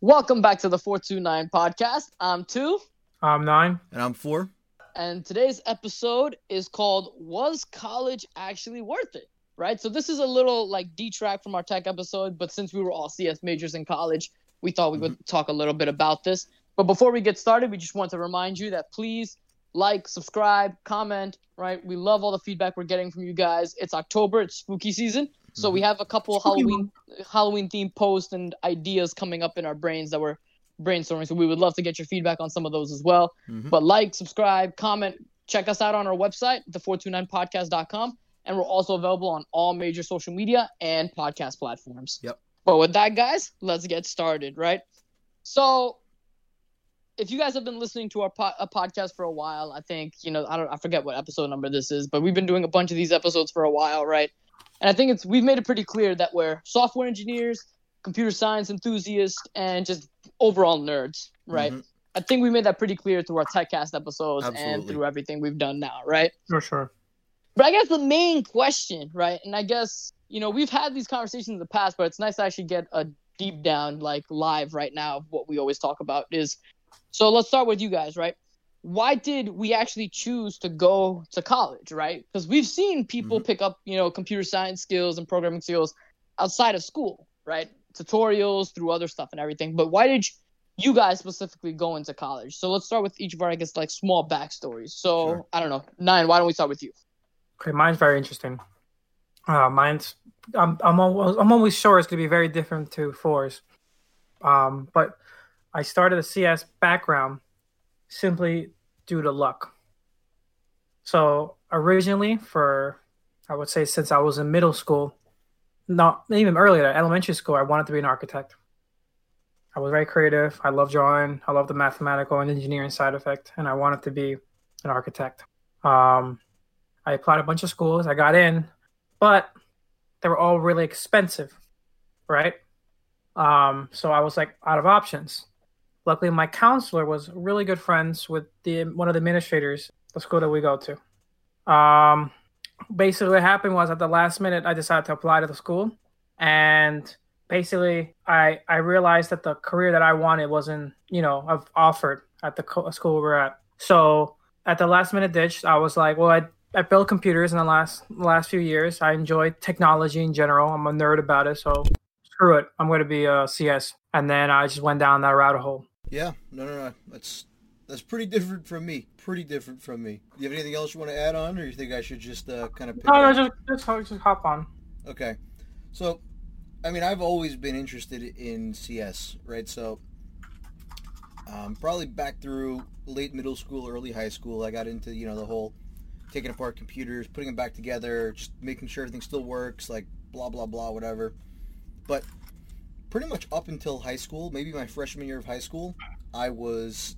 Welcome back to the 429 podcast. I'm two, I'm nine. And I'm four. and today's episode is called Was College Actually Worth It? Right? So, this is a little like detract from our tech episode, but since we were all CS majors in college, we thought we would mm-hmm. talk a little bit about this. But before we get started, we just want to remind you that please like, subscribe, comment, right? We love all the feedback we're getting from you guys. It's October, it's spooky season. So we have a couple of Halloween Halloween themed posts and ideas coming up in our brains that we're brainstorming. So we would love to get your feedback on some of those as well. Mhm. But like, subscribe, comment, check us out on our website, the429podcast.com. And we're also available on all major social media and podcast platforms. Yep. But with that, guys, let's get started, right? So if you guys have been listening to our po- a podcast for a while, I think, you know, I don't I forget what episode number this is, but we've been doing a bunch of these episodes for a while, right? And I think it's we've made it pretty clear that we're software engineers, computer science enthusiasts, and just overall nerds, right? Mhm. I think we made that pretty clear through our TechCast episodes and through everything we've done now, right? For sure. But I guess the main question, right? And I guess, you know, we've had these conversations in the past, but it's nice to actually get a deep down, like live right now, of what we always talk about is so let's start with you guys, right? Why did we actually choose to go to college, right? Because we've seen people pick up, you know, computer science skills and programming skills outside of school, right? Tutorials through other stuff and everything. But why did you guys specifically go into college? So let's start with each of our, I guess, like small backstories. So Sure. I don't know, nine. Why don't we start with you? Okay, mine's very interesting. Uh, mine's I'm I'm always I'm always sure it's gonna be very different to fours. Um, but I started a CS background simply due to luck. So originally, for I would say since I was in middle school, not even earlier, elementary school, I wanted to be an architect. I was very creative. I love drawing. I love the mathematical and engineering side effect, and I wanted to be an architect. Um, I applied a bunch of schools. I got in, but they were all really expensive, right? Um, so I was like out of options. Luckily, my counselor was really good friends with the one of the administrators, the school that we go to. Um, basically, what happened was at the last minute, I decided to apply to the school, and basically, I I realized that the career that I wanted wasn't, you know, offered at the co- school we're at. So at the last minute ditch, I was like, well, I I built computers in the last last few years. I enjoy technology in general. I'm a nerd about it, so screw it. I'm going to be a CS. And then I just went down that rabbit hole. Yeah, no, no, no. That's that's pretty different from me. Pretty different from me. Do you have anything else you want to add on, or you think I should just uh, kind of pick No, no, just just, just hop on. Okay. So, I mean, I've always been interested in CS, right? So, um, probably back through late middle school, early high school, I got into, you know, the whole taking apart computers, putting them back together, just making sure everything still works, like blah, blah, blah, whatever. But pretty much up until high school, maybe my freshman year of high school, I was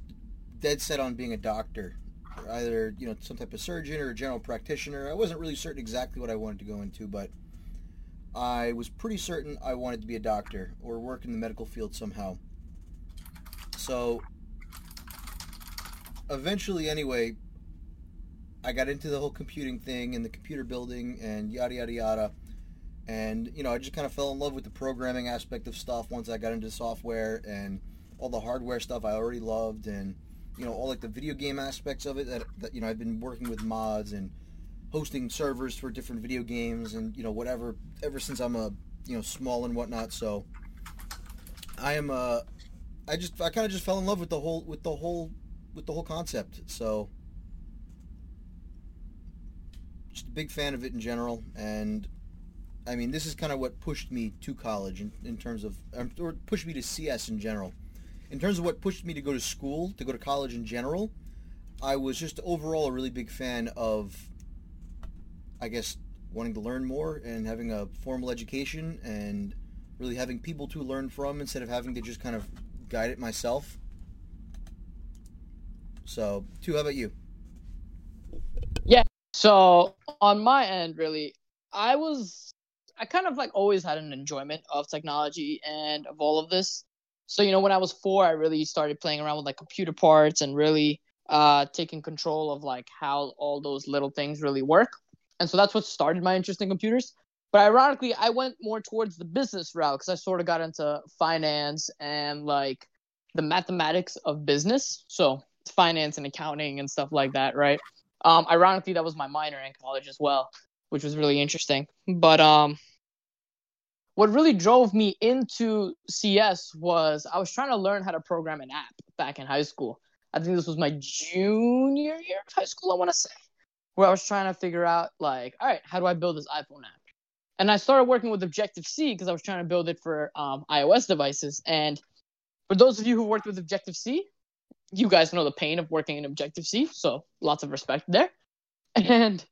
dead set on being a doctor. Either, you know, some type of surgeon or a general practitioner. I wasn't really certain exactly what I wanted to go into, but I was pretty certain I wanted to be a doctor or work in the medical field somehow. So, eventually, anyway, I got into the whole computing thing and the computer building and yada yada yada. And, you know, I just kind of fell in love with the programming aspect of stuff once I got into software and all the hardware stuff I already loved and, you know, all like the video game aspects of it that, that you know, I've been working with mods and hosting servers for different video games and you know whatever ever since I'm a you know small and whatnot. So I am uh I just I kind of just fell in love with the whole with the whole with the whole concept. So just a big fan of it in general and I mean this is kind of what pushed me to college in, in terms of um, or pushed me to CS in general. In terms of what pushed me to go to school, to go to college in general, I was just overall a really big fan of I guess wanting to learn more and having a formal education and really having people to learn from instead of having to just kind of guide it myself. So, two, how about you? Yeah. So on my end, really, I was I kind of like always had an enjoyment of technology and of all of this. So you know, when I was four, I really started playing around with like computer parts and really uh, taking control of like how all those little things really work. And so that's what started my interest in computers. But ironically, I went more towards the business route because I sort of got into finance and like the mathematics of business. So finance and accounting and stuff like that, right? Um, ironically, that was my minor in college as well, which was really interesting. But um, what really drove me into CS was I was trying to learn how to program an app back in high school. I think this was my junior year of high school, I want to say, where I was trying to figure out, like, all right, how do I build this iPhone app? And I started working with Objective C because I was trying to build it for um, iOS devices. And for those of you who worked with Objective C, you guys know the pain of working in Objective C, so lots of respect there. And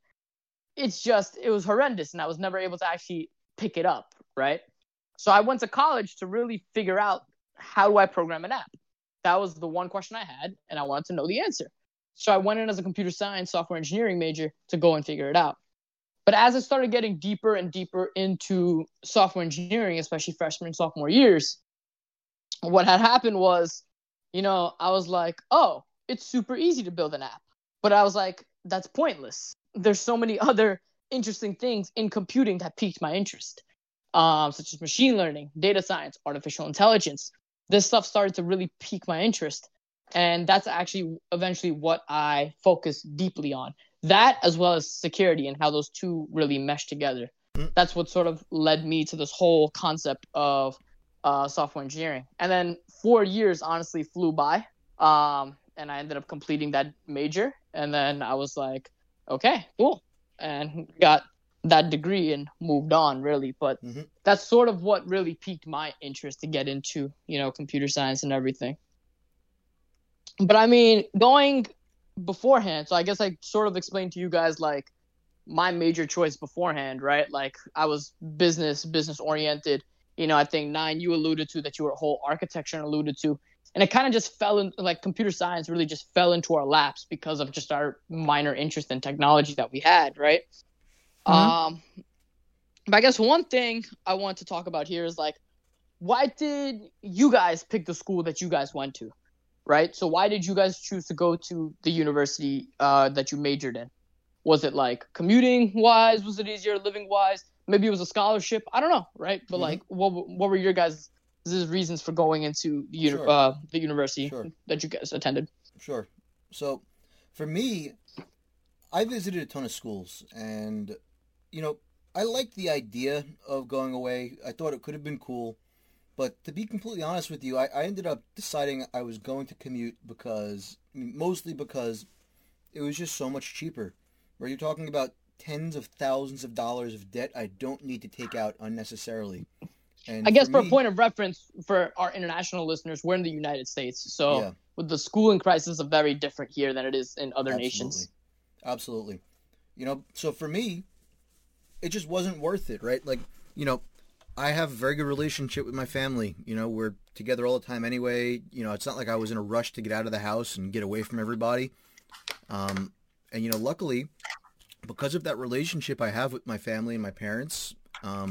it's just, it was horrendous, and I was never able to actually pick it up, right? So I went to college to really figure out how do I program an app? That was the one question I had, and I wanted to know the answer. So I went in as a computer science, software engineering major to go and figure it out. But as I started getting deeper and deeper into software engineering, especially freshman and sophomore years, what had happened was, you know, I was like, oh, it's super easy to build an app. But I was like, that's pointless. There's so many other interesting things in computing that piqued my interest, um, such as machine learning, data science, artificial intelligence. This stuff started to really pique my interest. And that's actually eventually what I focused deeply on. That as well as security and how those two really mesh together. Mm. That's what sort of led me to this whole concept of uh, software engineering. And then four years honestly flew by. Um, and I ended up completing that major. And then I was like, okay, cool. And got that degree and moved on really. But mm-hmm. that's sort of what really piqued my interest to get into, you know, computer science and everything. But I mean, going beforehand, so I guess I sort of explained to you guys like my major choice beforehand, right? Like I was business, business oriented you know, I think nine you alluded to that you were whole architecture and alluded to, and it kind of just fell in like computer science really just fell into our laps because of just our minor interest in technology that we had, right? Mm-hmm. Um, but I guess one thing I want to talk about here is like, why did you guys pick the school that you guys went to, right? So why did you guys choose to go to the university uh, that you majored in? Was it like commuting wise? Was it easier living wise? maybe it was a scholarship. I don't know, right? But mm-hmm. like, what what were your guys' reasons for going into the, uni- sure. uh, the university sure. that you guys attended? Sure. So, for me, I visited a ton of schools, and you know, I liked the idea of going away. I thought it could have been cool. But to be completely honest with you, I, I ended up deciding I was going to commute because, mostly because it was just so much cheaper. Where you're talking about tens of thousands of dollars of debt I don't need to take out unnecessarily. And I guess for, for me, a point of reference for our international listeners, we're in the United States, so yeah. with the schooling crisis is very different here than it is in other Absolutely. nations. Absolutely. You know, so for me, it just wasn't worth it, right? Like, you know, I have a very good relationship with my family. You know, we're together all the time anyway. You know, it's not like I was in a rush to get out of the house and get away from everybody. Um, and you know, luckily, because of that relationship I have with my family and my parents, um,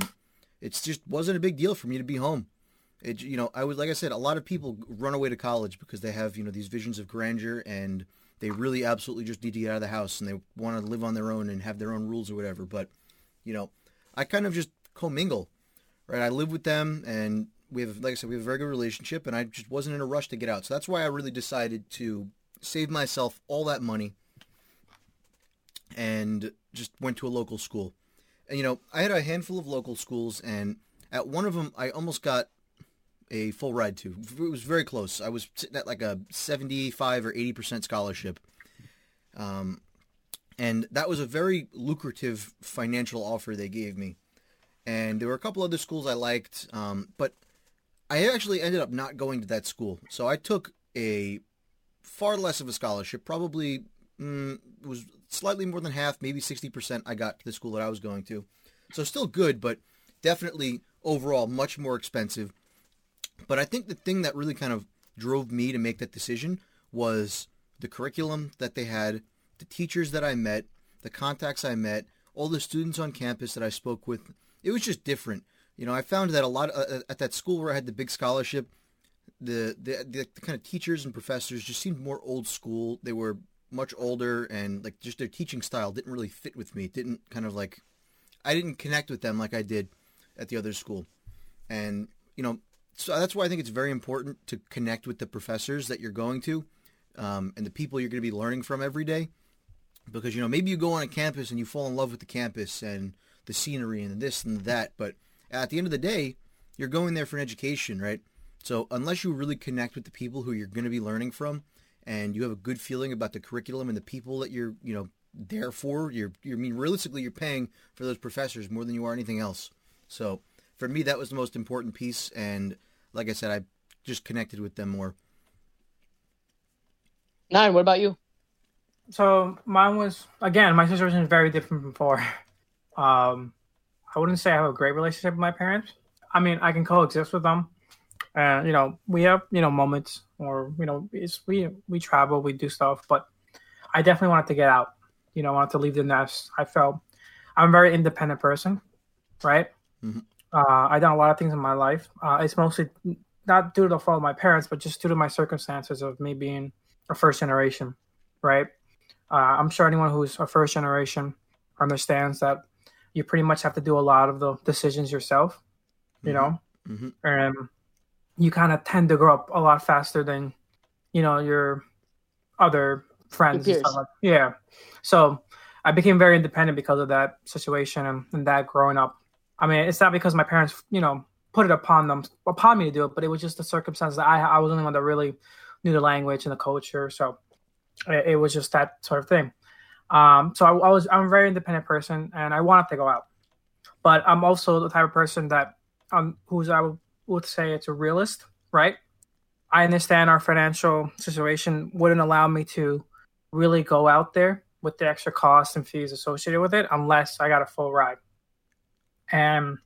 it just wasn't a big deal for me to be home. It, you know, I was like I said, a lot of people run away to college because they have you know these visions of grandeur and they really absolutely just need to get out of the house and they want to live on their own and have their own rules or whatever. But you know, I kind of just commingle, right? I live with them and we have, like I said, we have a very good relationship, and I just wasn't in a rush to get out. So that's why I really decided to save myself all that money and just went to a local school. And you know, I had a handful of local schools, and at one of them, I almost got a full ride to. It was very close. I was sitting at like a seventy-five or eighty percent scholarship, um, and that was a very lucrative financial offer they gave me. And there were a couple other schools I liked, um, but I actually ended up not going to that school. So I took a far less of a scholarship, probably mm, was slightly more than half, maybe 60% I got to the school that I was going to. So still good, but definitely overall much more expensive. But I think the thing that really kind of drove me to make that decision was the curriculum that they had, the teachers that I met, the contacts I met, all the students on campus that I spoke with. It was just different. You know, I found that a lot uh, at that school where I had the big scholarship, the, the the kind of teachers and professors just seemed more old school. They were much older and like just their teaching style didn't really fit with me. It didn't kind of like I didn't connect with them like I did at the other school, and you know, so that's why I think it's very important to connect with the professors that you're going to, um, and the people you're going to be learning from every day, because you know maybe you go on a campus and you fall in love with the campus and the scenery and this and that, but at the end of the day, you're going there for an education, right? So unless you really connect with the people who you're going to be learning from, and you have a good feeling about the curriculum and the people that you're, you know, there for, you're, you mean, realistically, you're paying for those professors more than you are anything else. So for me, that was the most important piece, and like I said, I just connected with them more. Nine. What about you? So mine was again, my situation is very different from four. Um, I wouldn't say I have a great relationship with my parents. I mean, I can coexist with them, and you know, we have you know moments, or you know, it's we we travel, we do stuff, but I definitely wanted to get out. You know, I wanted to leave the nest. I felt I'm a very independent person, right? Mhm. Uh, I've done a lot of things in my life. Uh, it's mostly not due to the fault of my parents, but just due to my circumstances of me being a first generation, right? Uh, I'm sure anyone who's a first generation understands that you pretty much have to do a lot of the decisions yourself, you Mhm. know, Mm-hmm. and you kind of tend to grow up a lot faster than, you know, your other friends. Your and stuff like- yeah. So I became very independent because of that situation and, and that growing up. I mean, it's not because my parents, you know, put it upon them, upon me to do it, but it was just the circumstance that I, I was the only one that really knew the language and the culture. So it, it was just that sort of thing. Um, so I, I was, I'm a very independent person and I wanted to go out, but I'm also the type of person that, um, who's I would, would say it's a realist, right? I understand our financial situation wouldn't allow me to really go out there with the extra costs and fees associated with it unless I got a full ride. And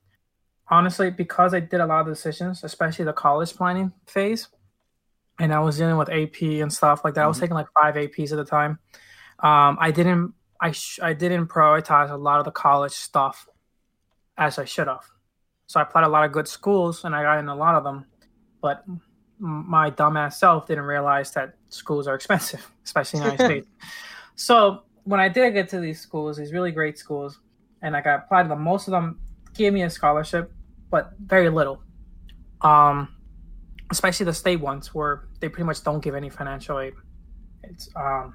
honestly, because I did a lot of decisions, especially the college planning phase, and I was dealing with AP and stuff like that. I was Mhm. taking like five APs at the time. Um, I didn't, I, sh- I didn't prioritize a lot of the college stuff as I should have. So I applied a lot of good schools, and I got in a lot of them. But my dumbass self didn't realize that schools are expensive, especially in the United States. So when I did get to these schools, these really great schools, and I got applied to them, most of them gave me a scholarship, but very little. Um, especially the state ones, where they pretty much don't give any financial aid. It's um,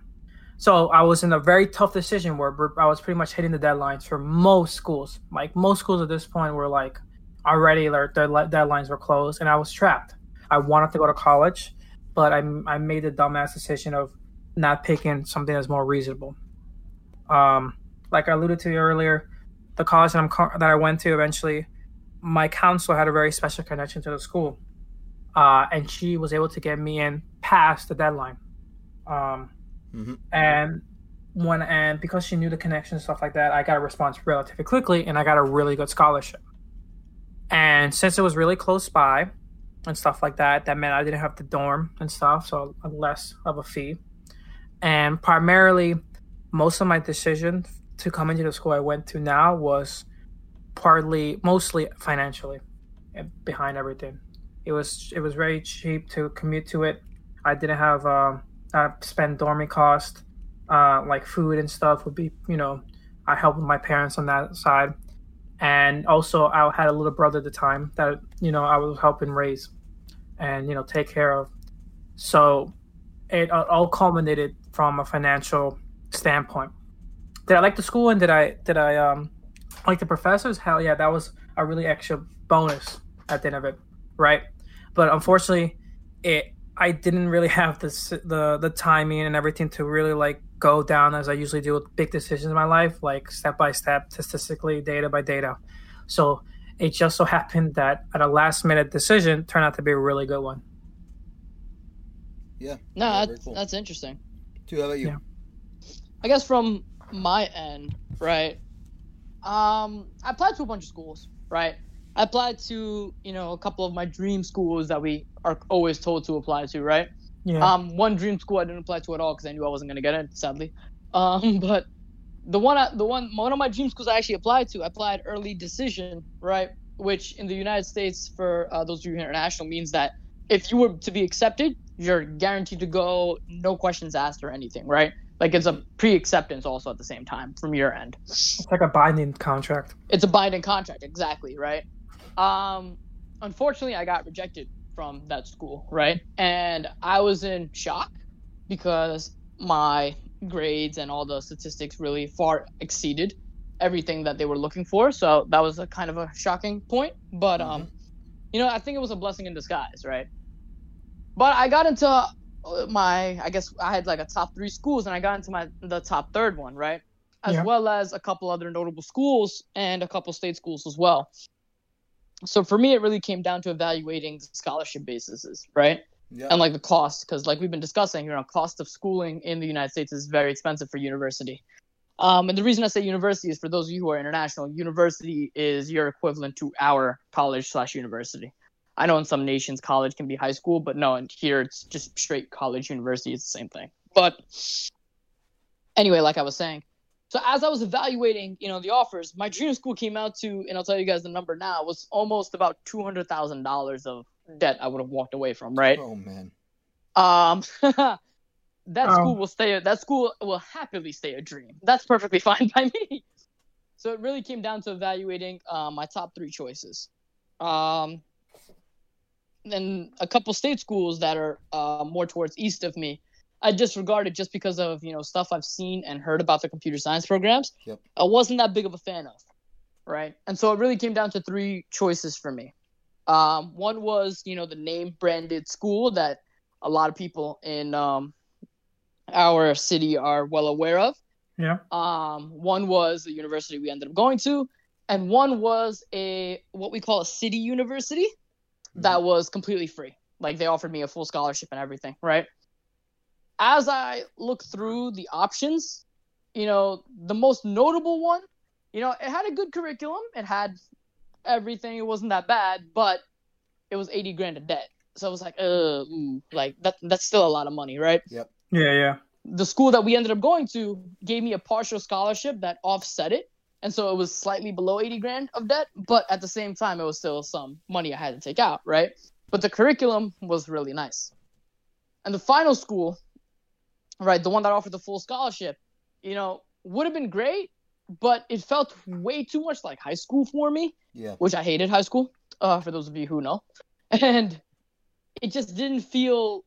so I was in a very tough decision where I was pretty much hitting the deadlines for most schools. Like most schools at this point were like already their, their deadlines were closed, and I was trapped. I wanted to go to college, but I I made the dumbass decision of not picking something that's more reasonable. Um, like I alluded to earlier, the college that I'm that I went to eventually, my counselor had a very special connection to the school, uh, and she was able to get me in past the deadline. Um, Mm-hmm. and when and because she knew the connection and stuff like that, I got a response relatively quickly, and I got a really good scholarship. And since it was really close by, and stuff like that, that meant I didn't have to dorm and stuff, so less of a fee. And primarily, most of my decision to come into the school I went to now was partly, mostly financially, eh, behind everything. It was it was very cheap to commute to it. I didn't have um, uh, spend dorming cost, uh, like food and stuff would be, you know, I helped my parents on that side. And also, I had a little brother at the time that, you know, I was helping raise and, you know, take care of. So it all culminated from a financial standpoint. Did I like the school and did I, did I, um, like the professors? Hell yeah, that was a really extra bonus at the end of it, right? But unfortunately, it I didn't really have the the the timing and everything to really like go down as I usually do with big decisions in my life, like step by step, statistically, data by data. So it just so happened that at a last minute decision turned out to be a really good one. Yeah. No, Yeah, very that's, cool. that's interesting. Two. How about you? Yeah. I guess from my end, right? Um, I applied to a bunch of schools, right? I applied to, you know, a couple of my dream schools that we are always told to apply to, right? Yeah. Um, one dream school I didn't apply to at all because I knew I wasn't gonna get in, sadly. Um, but the one, I, the one, one of my dream schools I actually applied to, I applied early decision, right? Which in the United States, for uh, those of you international, means that if you were to be accepted, you're guaranteed to go, no questions asked or anything, right? Like it's a pre-acceptance also at the same time from your end. It's like a binding contract. It's a binding contract, exactly, right? Um, unfortunately, I got rejected from that school, right? And I was in shock because my grades and all the statistics really far exceeded everything that they were looking for. So that was a kind of a shocking point. But um, you know, I think it was a blessing in disguise, right? But I got into uh, my, I guess I had like a top three schools, and I got into my the top third one, right? As Yeah. well as a couple other notable schools and a couple state schools as well. So for me, it really came down to evaluating the scholarship bases, right? Yeah. and like the cost because like we've been discussing you know cost of schooling in the united states is very expensive for university um, and the reason i say university is for those of you who are international university is your equivalent to our college slash university i know in some nations college can be high school but no and here it's just straight college university it's the same thing but anyway like i was saying so as i was evaluating you know the offers my dream school came out to and i'll tell you guys the number now was almost about $200000 of debt i would have walked away from right Oh man. um, that Oh. school will stay. That school will happily stay a dream. That's perfectly fine by me. So it really came down to evaluating uh, my top three choices. Um, and a couple state schools that are uh, more towards east of me, I disregarded just because of you know stuff I've seen and heard about the computer science programs. Yep. I wasn't that big of a fan of, right? And so it really came down to three choices for me. Um, one was you know the name branded school that a lot of people in um, our city are well aware of. Yeah. Um, one was the university we ended up going to, and one was a what we call a city university that was completely free. Like they offered me a full scholarship and everything, right? As I look through the options, you know, the most notable one, you know, it had a good curriculum. It had everything. It wasn't that bad, but it was 80 grand of debt. So I was like, uh, ooh, like that that's still a lot of money, right? Yep. Yeah, yeah. the school that we ended up going to gave me a partial scholarship that offset it. And so it was slightly below 80 grand of debt, but at the same time, it was still some money I had to take out, right? But the curriculum was really nice. And the final school, right, the one that offered the full scholarship, you know, would have been great, but it felt way too much like high school for me Yeah. which I hated high school, uh, for those of you who know. And it just didn't feel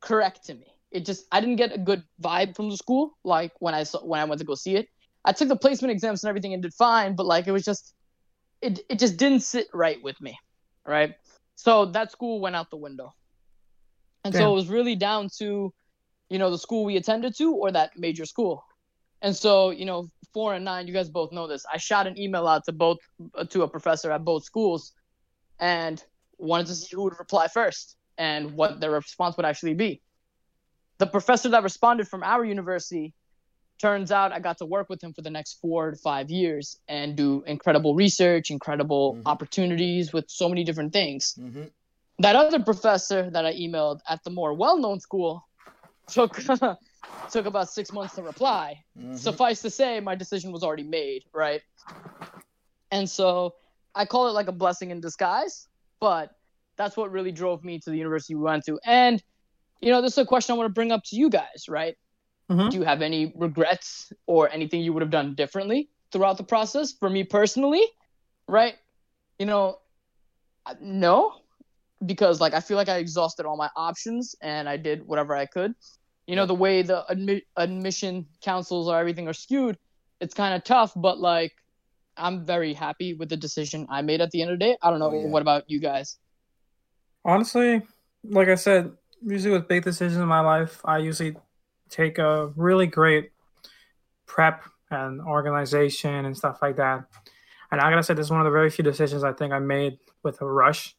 correct to me. It just I didn't get a good vibe from the school like when I saw when I went to go see it. I took the placement exams and everything and did fine, but like it was just it it just didn't sit right with me, right? So that school went out the window. And so it was really down to you know the school we attended to or that major school. And so, you know, 4 and 9, you guys both know this. I shot an email out to both to a professor at both schools and wanted to see who would reply first and what their response would actually be. The professor that responded from our university turns out I got to work with him for the next 4 to 5 years and do incredible research, incredible Mhm. opportunities with so many different things. Mm-hmm. That other professor that I emailed at the more well-known school took took about 6 months to reply. Mm-hmm. suffice to say my decision was already made right? And so i call it like a blessing in disguise but that's what really drove me to the university we went to. And you know this is a question i want to bring up to you guys right? Mhm. do you have any regrets or anything you would have done differently throughout the process for me personally right? You know no because like i feel like i exhausted all my options and i did whatever i could. You know the way the admi- admission councils or everything are skewed it's kind of tough but like i'm very happy with the decision i made at the end of the day. I don't know Oh, yeah. what about you guys. Honestly, like I said, usually with big decisions in my life, I usually take a really great prep and organization and stuff like that. And I gotta say, this is one of the very few decisions I think I made with a rush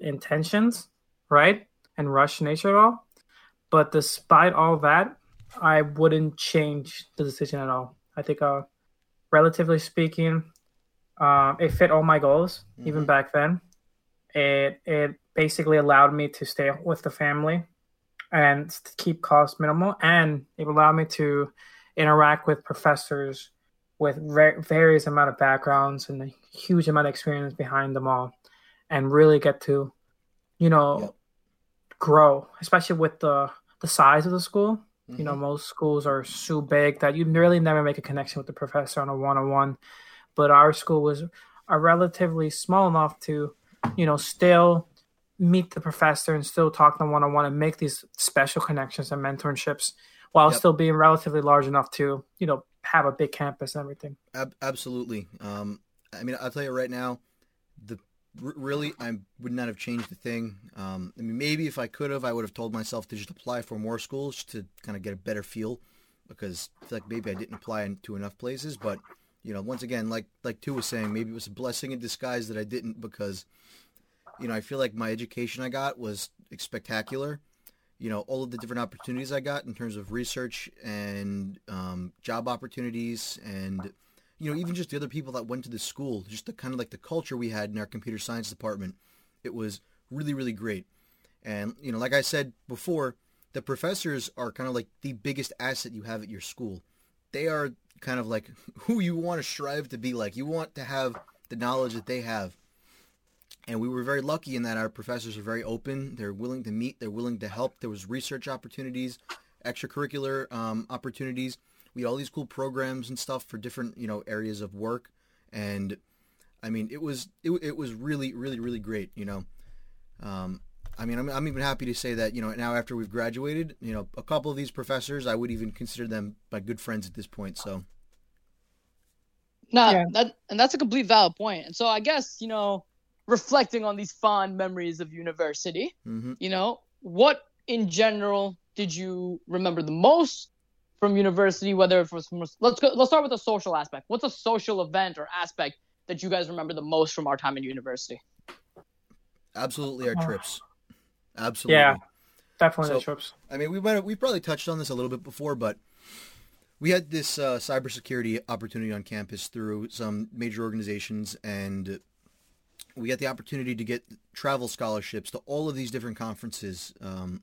intentions, right? And rush nature at all. But despite all that, I wouldn't change the decision at all. I think, uh, relatively speaking, um, it fit all my goals even Mhm. back then. It it basically allowed me to stay with the family and to keep costs minimal, and it allowed me to interact with professors with va- various amount of backgrounds and a huge amount of experience behind them all, and really get to, you know, Yep. grow, especially with the the size of the school. You know, most schools are so big that you really never make a connection with the professor on a one on one. But our school was a relatively small enough to, you know, still meet the professor and still talk to them one on one and make these special connections and mentorships while Yep. still being relatively large enough to, you know, have a big campus and everything. Ab- absolutely. Um, I mean, I'll tell you right now, really I would not have changed a thing. Um, I mean, maybe if I could have, I would have told myself to just apply for more schools to kind of get a better feel, because like maybe I didn't apply to enough places. But you know, once again, like like Two was saying, maybe it was a blessing in disguise that I didn't because you know I feel like my education I got was spectacular. You know, all of the different opportunities I got in terms of research and um, job opportunities and you know, even just the other people that went to the school, just the kind of like the culture we had in our computer science department, it was really, really great. And, you know, like I said before, the professors are kind of like the biggest asset you have at your school. They are kind of like who you want to strive to be like. You want to have the knowledge that they have. And we were very lucky in that our professors are very open. They're willing to meet. They're willing to help. There was research opportunities, extracurricular um, opportunities we had all these cool programs and stuff for different you know areas of work. And i mean it was it, it was really really really great you know? Um, i mean I'm, I'm even happy to say that you know now after we've graduated you know a couple of these professors i would even consider them my good friends at this point so. No, Yeah. that and that's a complete valid point. And so I guess you know, reflecting on these fond memories of university, hmm you know, what in general did you remember the most from university? Whether it was from, let's go, let's start with the social aspect. What's a social event or aspect that you guys remember the most from our time in university? absolutely our Oh. trips absolutely Yeah. Definitely the trips. I mean, we might have, we probably touched on this a little bit before, but we had this uh, cybersecurity opportunity on campus through some major organizations, and we got the opportunity to get travel scholarships to all of these different conferences. Um,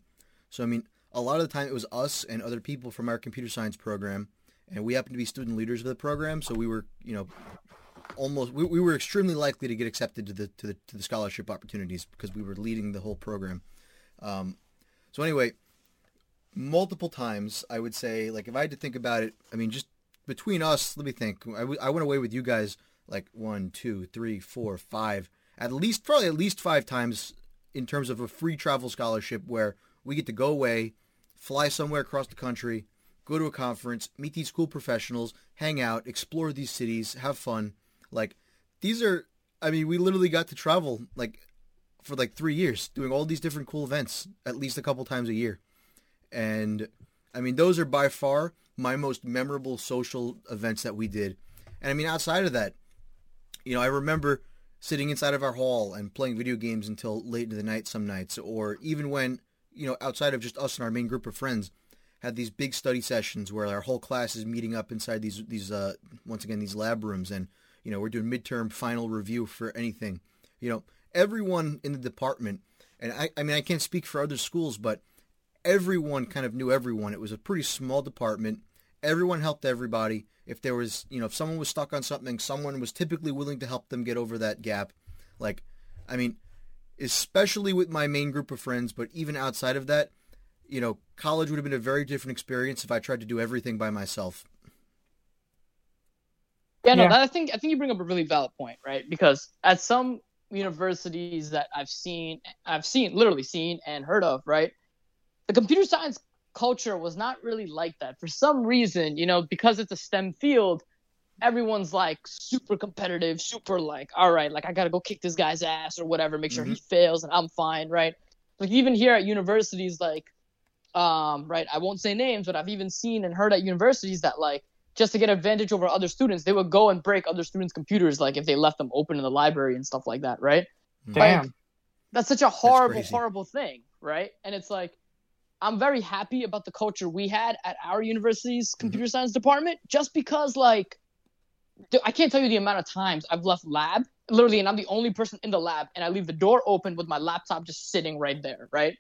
so, I mean, a lot of the time it was us and other people from our computer science program, and we happened to be student leaders of the program, so we were, you know, almost we, we were extremely likely to get accepted to the to the to the scholarship opportunities because we were leading the whole program. Um, so anyway, multiple times I would say like if I had to think about it, I mean just between us, let me think. I, w- I went away with you guys like one, two, three, four, five, at least probably at least five times in terms of a free travel scholarship where we get to go away, fly somewhere across the country, go to a conference, meet these cool professionals, hang out, explore these cities, have fun. Like these are I mean, we literally got to travel like for like three years doing all these different cool events at least a couple times a year. And I mean, those are by far my most memorable social events that we did. And I mean, outside of that, you know, I remember sitting inside of our hall and playing video games until late into the night some nights, or even when, you know, outside of just us and our main group of friends, had these big study sessions where our whole class is meeting up inside these these uh once again these lab rooms and you know we're doing midterm final review for anything. You know everyone in the department and I, I mean i can't speak for other schools but everyone kind of knew everyone. It was a pretty small department. Everyone helped everybody. If there was you know if someone was stuck on something someone was typically willing to help them get over that gap. Like i mean especially with my main group of friends but even outside of that you know college would have been a very different experience if i tried to do everything by myself Yeah, no, Yeah. that, I think I think you bring up a really valid point, right? Because at some universities that I've seen, I've seen, literally seen and heard of, right? The computer science culture was not really like that. For some reason, you know, because it's a STEM field, everyone's like super competitive, super like, all right, like I gotta go kick this guy's ass or whatever, make sure he fails and I'm fine, right? Like even here at universities, like, um, right, I won't say names, but I've even seen and heard at universities that like just to get advantage over other students, they would go and break other students' computers, like if they left them open in the library and stuff like that, right? Damn. That's such a horrible, horrible thing, right? And it's like, I'm very happy about the culture we had at our university's computer science department, just because, like, I can't tell you the amount of times I've left lab, literally, and I'm the only person in the lab, and I leave the door open with my laptop just sitting right there, right?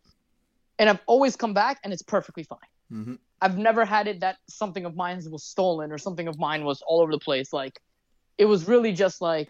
And I've always come back, and it's perfectly fine. hmm I've never had it that something of mine was stolen or something of mine was all over the place. Like, it was really just like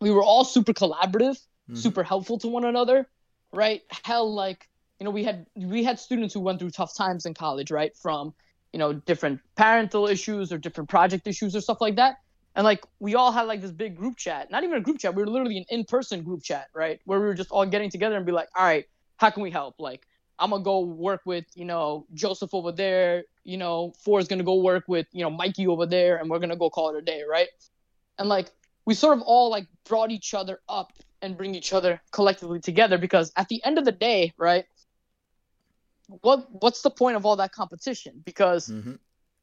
we were all super collaborative, Mhm. super helpful to one another, right? Hell, like, you know, we had we had students who went through tough times in college, right? From you know different parental issues or different project issues or stuff like that. And like we all had like this big group chat, not even a group chat. We were literally an in-person group chat, right? Where we were just all getting together and be like, all right, how can we help? Like I'm gonna go work with you know Joseph over there. You know, Four's gonna go work with you know Mikey over there, and we're gonna go call it a day, right? And like we sort of all like brought each other up and bring each other collectively together because at the end of the day, right? What what's the point of all that competition? Because Mhm.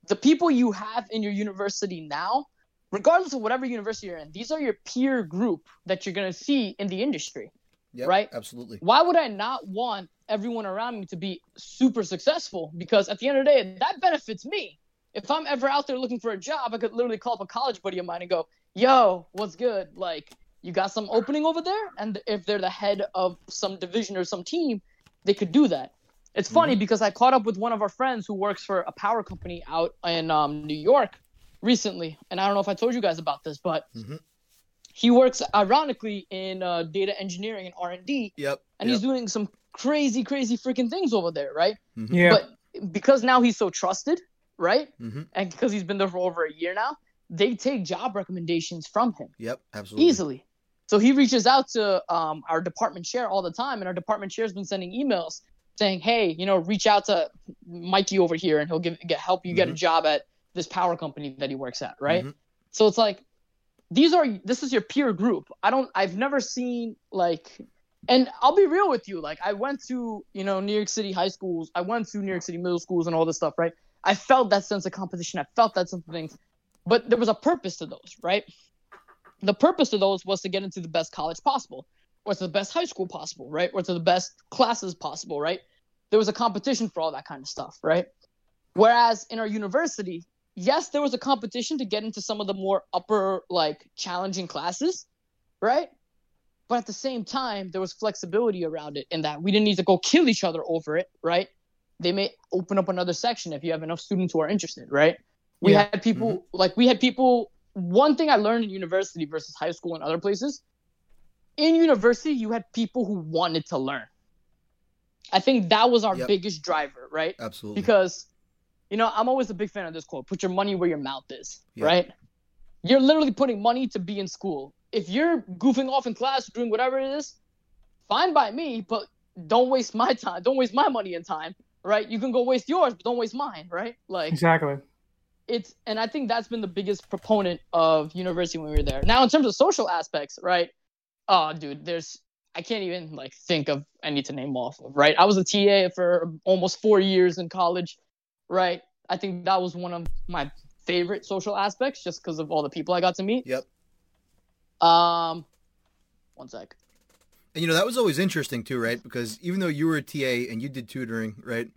the people you have in your university now, regardless of whatever university you're in, these are your peer group that you're gonna see in the industry Yep, Right? Absolutely. why would I not want everyone around me to be super successful? Because at the end of the day, that benefits me. If I'm ever out there looking for a job, I could literally call up a college buddy of mine and go, "Yo, what's good? Like, you got some opening over there?" And if they're the head of some division or some team, they could do that. It's funny because I caught up with one of our friends who works for a power company out in um, New York recently, and I don't know if I told you guys about this, but Mhm. he works ironically in uh, data engineering and R and D, Yep. and yep. he's doing some crazy, crazy freaking things over there, right? Yeah. But because now he's so trusted, right? Mhm. And because he's been there for over a year now, they take job recommendations from him Yep. Absolutely. easily. So he reaches out to um, our department chair all the time, and our department chair's been sending emails saying, "Hey, you know, reach out to Mikey over here, and he'll give get help you get a Mhm. job at this power company that he works at, right?" Mhm. So it's like these are this is your peer group. I don't I've never seen like and I'll be real with you, like I went to, you know, New York City high schools, I went to New York City middle schools and all this stuff, right? I felt that sense of competition. I felt that sense of things. But there was a purpose to those, right? The purpose of those was to get into the best college possible, or to the best high school possible, right? Or to the best classes possible, right? There was a competition for all that kind of stuff, right? Whereas in our university, yes, there was a competition to get into some of the more upper, like challenging classes, right? But at the same time, there was flexibility around it in that we didn't need to go kill each other over it, right? They may open up another section if you have enough students who are interested, right? We Yeah. had people mm-hmm. like we had people. One thing I learned in university versus high school and other places, in university you had people who wanted to learn. I think that was our Yep. biggest driver, right? Absolutely. because you know i'm always a big fan of this quote put your money where your mouth is Yeah. right you're literally putting money to be in school if you're goofing off in class doing whatever it is fine by me but don't waste my time don't waste my money and time right you can go waste yours but don't waste mine right like Exactly. it's and i think that's been the biggest proponent of university when we were there now in terms of social aspects right oh dude there's i can't even like think of any to name off of right i was a ta for almost four years in college right i think that was one of my favorite social aspects just because of all the people i got to meet Yep. um one sec And you know that was always interesting too, right? Because even though you were a TA and you did tutoring, right?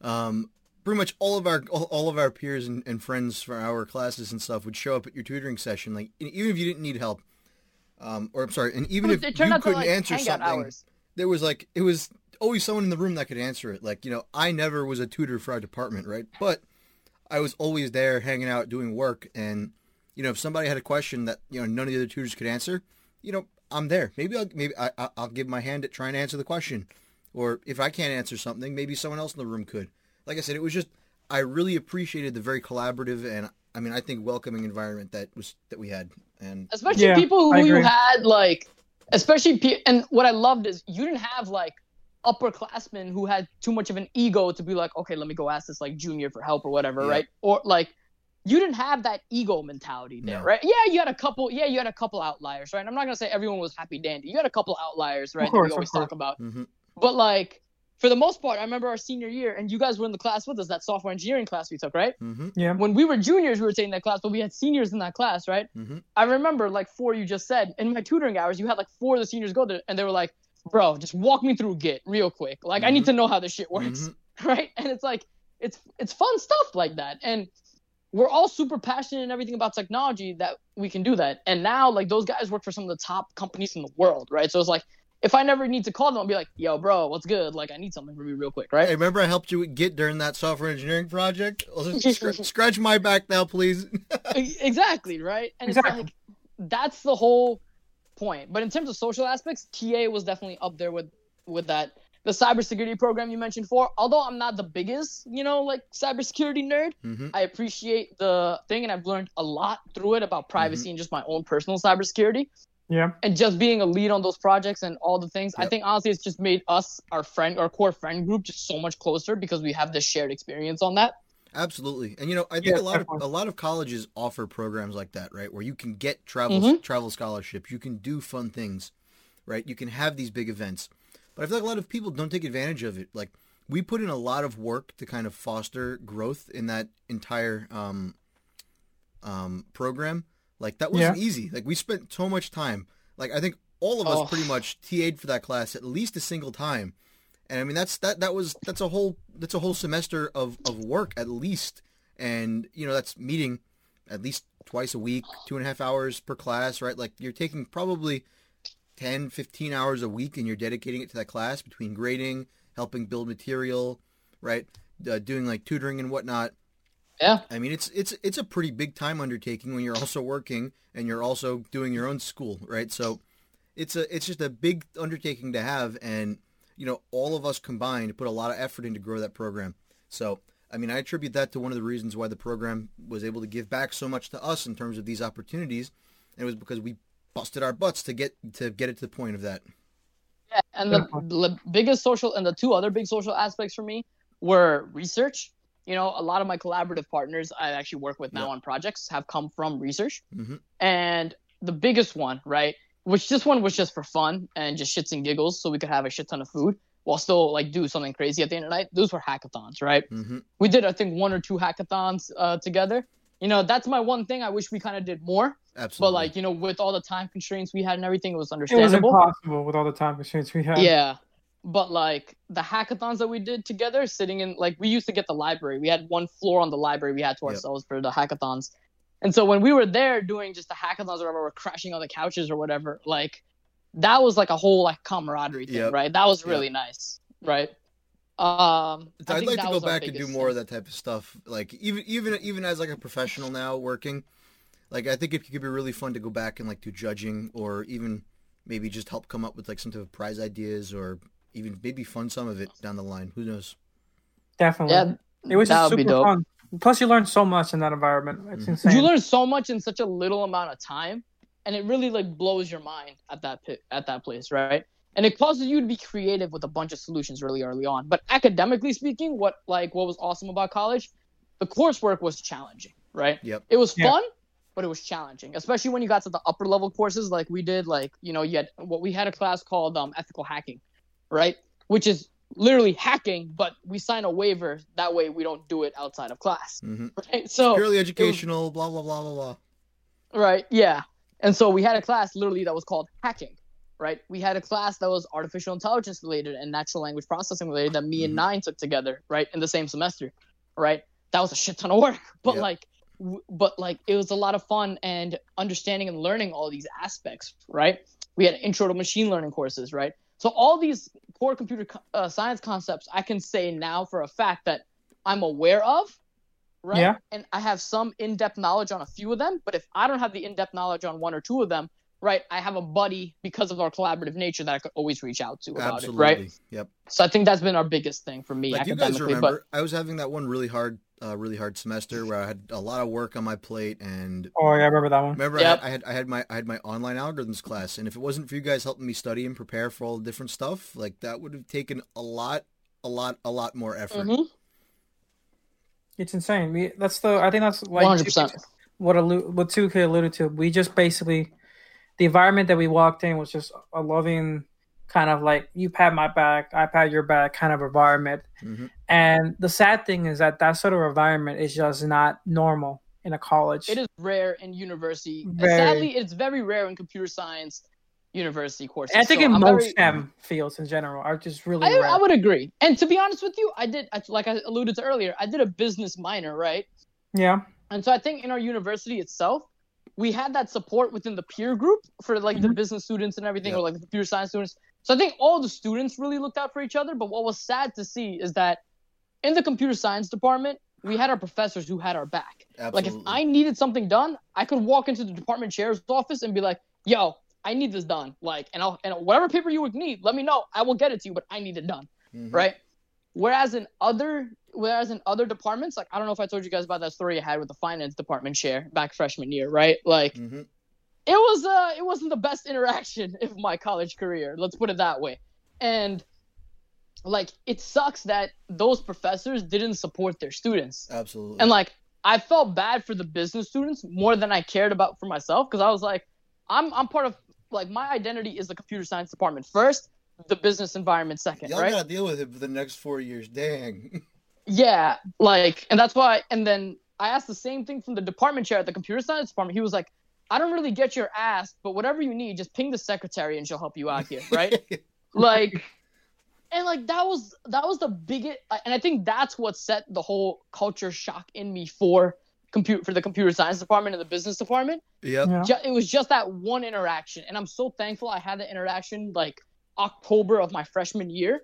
Um, pretty much all of our all, all of our peers and, and friends for our classes and stuff would show up at your tutoring session, like even if you didn't need help, um, or I'm sorry, and even if you turned out to couldn't like answer something, hours there was like it was always someone in the room that could answer it. Like you know, I never was a tutor for our department, right? But I was always there, hanging out, doing work, and you know, if somebody had a question that you know none of the other tutors could answer, you know, I'm there. Maybe I'll maybe I- I'll give my hand at trying to answer the question, or if I can't answer something, maybe someone else in the room could. Like I said, it was just I really appreciated the very collaborative and I mean I think welcoming environment that was that we had, and especially Yeah, people who you had like especially pe- and what i loved is you didn't have like upperclassmen who had too much of an ego to be like okay let me go ask this like junior for help or whatever Yeah. right or like you didn't have that ego mentality there No. right yeah you had a couple yeah you had a couple outliers right i'm not gonna say everyone was happy dandy you had a couple outliers right course, that we always course. talk about mhm. but like for the most part i remember our senior year and you guys were in the class with us that software engineering class we took right Mhm. Yeah. when we were juniors, we were taking that class, but we had seniors in that class, right? Mhm. I remember like four you just said in my tutoring hours, you had like four of the seniors go there, and they were like, "Bro, just walk me through Git real quick. Like I need Mhm. to know how this shit works, Mhm. right?" And it's like it's it's fun stuff like that, and we're all super passionate and everything about technology that we can do that. And now like those guys work for some of the top companies in the world, right? So it's like if I never need to call them, I'll be like, "Yo, bro, what's good? Like I need something from you real quick, right?" Hey, remember I helped you get during that software engineering project? Scr- scratch my back now, please. Exactly right and Exactly. it's like that's the whole point but in terms of social aspects ta was definitely up there with with that the cybersecurity program you mentioned Four. Although I'm not the biggest, you know, like cybersecurity nerd, hmm I appreciate the thing, and I've learned a lot through it about privacy Mm-hmm. and just my own personal cybersecurity Yeah. and just being a lead on those projects and all the things. I think honestly, it's just made us, our friend, our core friend group, just so much closer because we have this shared experience on that. Absolutely, and you know, I think Yeah, a lot of a lot of colleges offer programs like that, right? Where you can get travel Mhm. travel scholarships, you can do fun things, right? You can have these big events, but I feel like a lot of people don't take advantage of it. Like we put in a lot of work to kind of foster growth in that entire um, um, program. Like that wasn't easy. Like we spent so much time. Like I think all of us Oh. pretty much TA'd for that class at least a single time. And I mean that's that that was that's a whole that's a whole semester of, of work at least. And you know, that's meeting at least twice a week, two and a half hours per class, right? Like you're taking probably 10, 15 hours a week and you're dedicating it to that class between grading, helping build material, right? Uh, doing like tutoring and whatnot. Yeah. I mean, it's it's it's a pretty big time undertaking when you're also working and you're also doing your own school, right? So it's a it's just a big undertaking to have, and you know, all of us combined put a lot of effort into grow that program. So I mean, I attribute that to one of the reasons why the program was able to give back so much to us in terms of these opportunities, and it was because we busted our butts to get to get it to the point of that. Yeah, and the, the biggest social and the two other big social aspects for me were research. You know, a lot of my collaborative partners I actually work with now Yeah. on projects have come from research. Mhm. And the biggest one, right, which this one was just for fun and just shits and giggles so we could have a shit ton of food while still like do something crazy at the end of the night. Those were hackathons, right? hmm We did I think one or two hackathons uh, together. You know, that's my one thing I wish we kind of did more. Absolutely. But like, you know, with all the time constraints we had and everything, it was understandable. It was understandable. impossible with all the time constraints we had. Yeah. But like the hackathons that we did together, sitting in like we used to get the library. We had one floor on the library we had to Yep. ourselves for the hackathons. And so when we were there doing just the hackathons or whatever, we're crashing on the couches or whatever, like that was like a whole like camaraderie thing, Yep. right? That was really nice, right? Um, I'd like to go back and do more of that type of stuff. Like even even even as like a professional now working, like I think it could be really fun to go back and like do judging or even maybe just help come up with like some type of prize ideas or even maybe fund some of it down the line. Who knows? Definitely. Yeah, it was just would be super dope. fun. Plus, you learn so much in that environment. It's Mhm. insane. You learn so much in such a little amount of time, and it really like blows your mind at that pi- at that place, right? And it causes you to be creative with a bunch of solutions really early on. But academically speaking, what like what was awesome about college, the coursework was challenging, right? Yep. It was Yeah. fun, but it was challenging, especially when you got to the upper level courses like we did. Like you know, you had what we had a class called um, ethical hacking, right? Which is literally hacking, but we sign a waiver that way we don't do it outside of class, hmm right? So Purely educational. Blah blah blah blah blah. Right. Yeah. And so we had a class literally that was called hacking. Right. We had a class that was artificial intelligence related and natural language processing related that me and Mhm. Nine took together. Right. In the same semester. Right. That was a shit ton of work. But Yep. like, w- but like it was a lot of fun and understanding and learning all these aspects. Right. We had intro to machine learning courses. Right. So all these core computer co- uh, science concepts, I can say now for a fact that I'm aware of. Right. Yeah. And I have some in-depth knowledge on a few of them, but if I don't have the in-depth knowledge on one or two of them, right, I have a buddy because of our collaborative nature that I could always reach out to about Absolutely. it, right? Yep. So I think that's been our biggest thing for me Like you guys academically. remember, I was having that one really hard, uh, really hard semester where I had a lot of work on my plate and Oh, yeah, I remember that one. Remember, Yep. I, had, I had I had my I had my online algorithms class, and if it wasn't for you guys helping me study and prepare for all the different stuff, like that would have taken a lot, a lot, a lot more effort. Mhm. It's insane. We, that's the. I think that's like 100%. what allu- what Tuka alluded to. We just basically the environment that we walked in was just a loving kind of like you pat my back, I pat your back kind of environment. Mhm. And the sad thing is that that sort of environment is just not normal in a college. It is rare in university. Very. Sadly, it's very rare in computer science university courses. And I think So in I'm most very- STEM fields in general are just really I, rare. I would agree. And to be honest with you, I did, like I alluded to earlier, I did a business minor, right? yeah. And so I think in our university itself, we had that support within the peer group for like the Mhm. business students and everything, Yep. or like the computer science students. So I think all the students really looked out for each other. But what was sad to see is that in the computer science department, we had our professors who had our back. Like if I needed something done, I could walk into the department chair's office and be like, "Yo, I need this done." Like, and I'll and whatever paper you would need, let me know. I will get it to you, but I need it done. Mhm. right? Whereas in other whereas in other departments, like I don't know if I told you guys about that story I had with the finance department chair back freshman year, right? Like hmm it was uh it wasn't the best interaction of my college career let's put it that way and like it sucks that those professors didn't support their students Absolutely. and like i felt bad for the business students more than i cared about for myself because i was like i'm i'm part of like my identity is the computer science department first the business environment second Y'all right gotta deal with it for the next four years. Dang. yeah, like, and that's why. And then I asked the same thing from the department chair at the computer science department. He was like, "I don't really get your ask, but whatever you need, just ping the secretary and she'll help you out here, right?" like, and like that was that was the biggest, and I think that's what set the whole culture shock in me for compute for the computer science department and the business department. yep. Yeah. Ju- it was just that one interaction, and I'm so thankful I had that interaction like October of my freshman year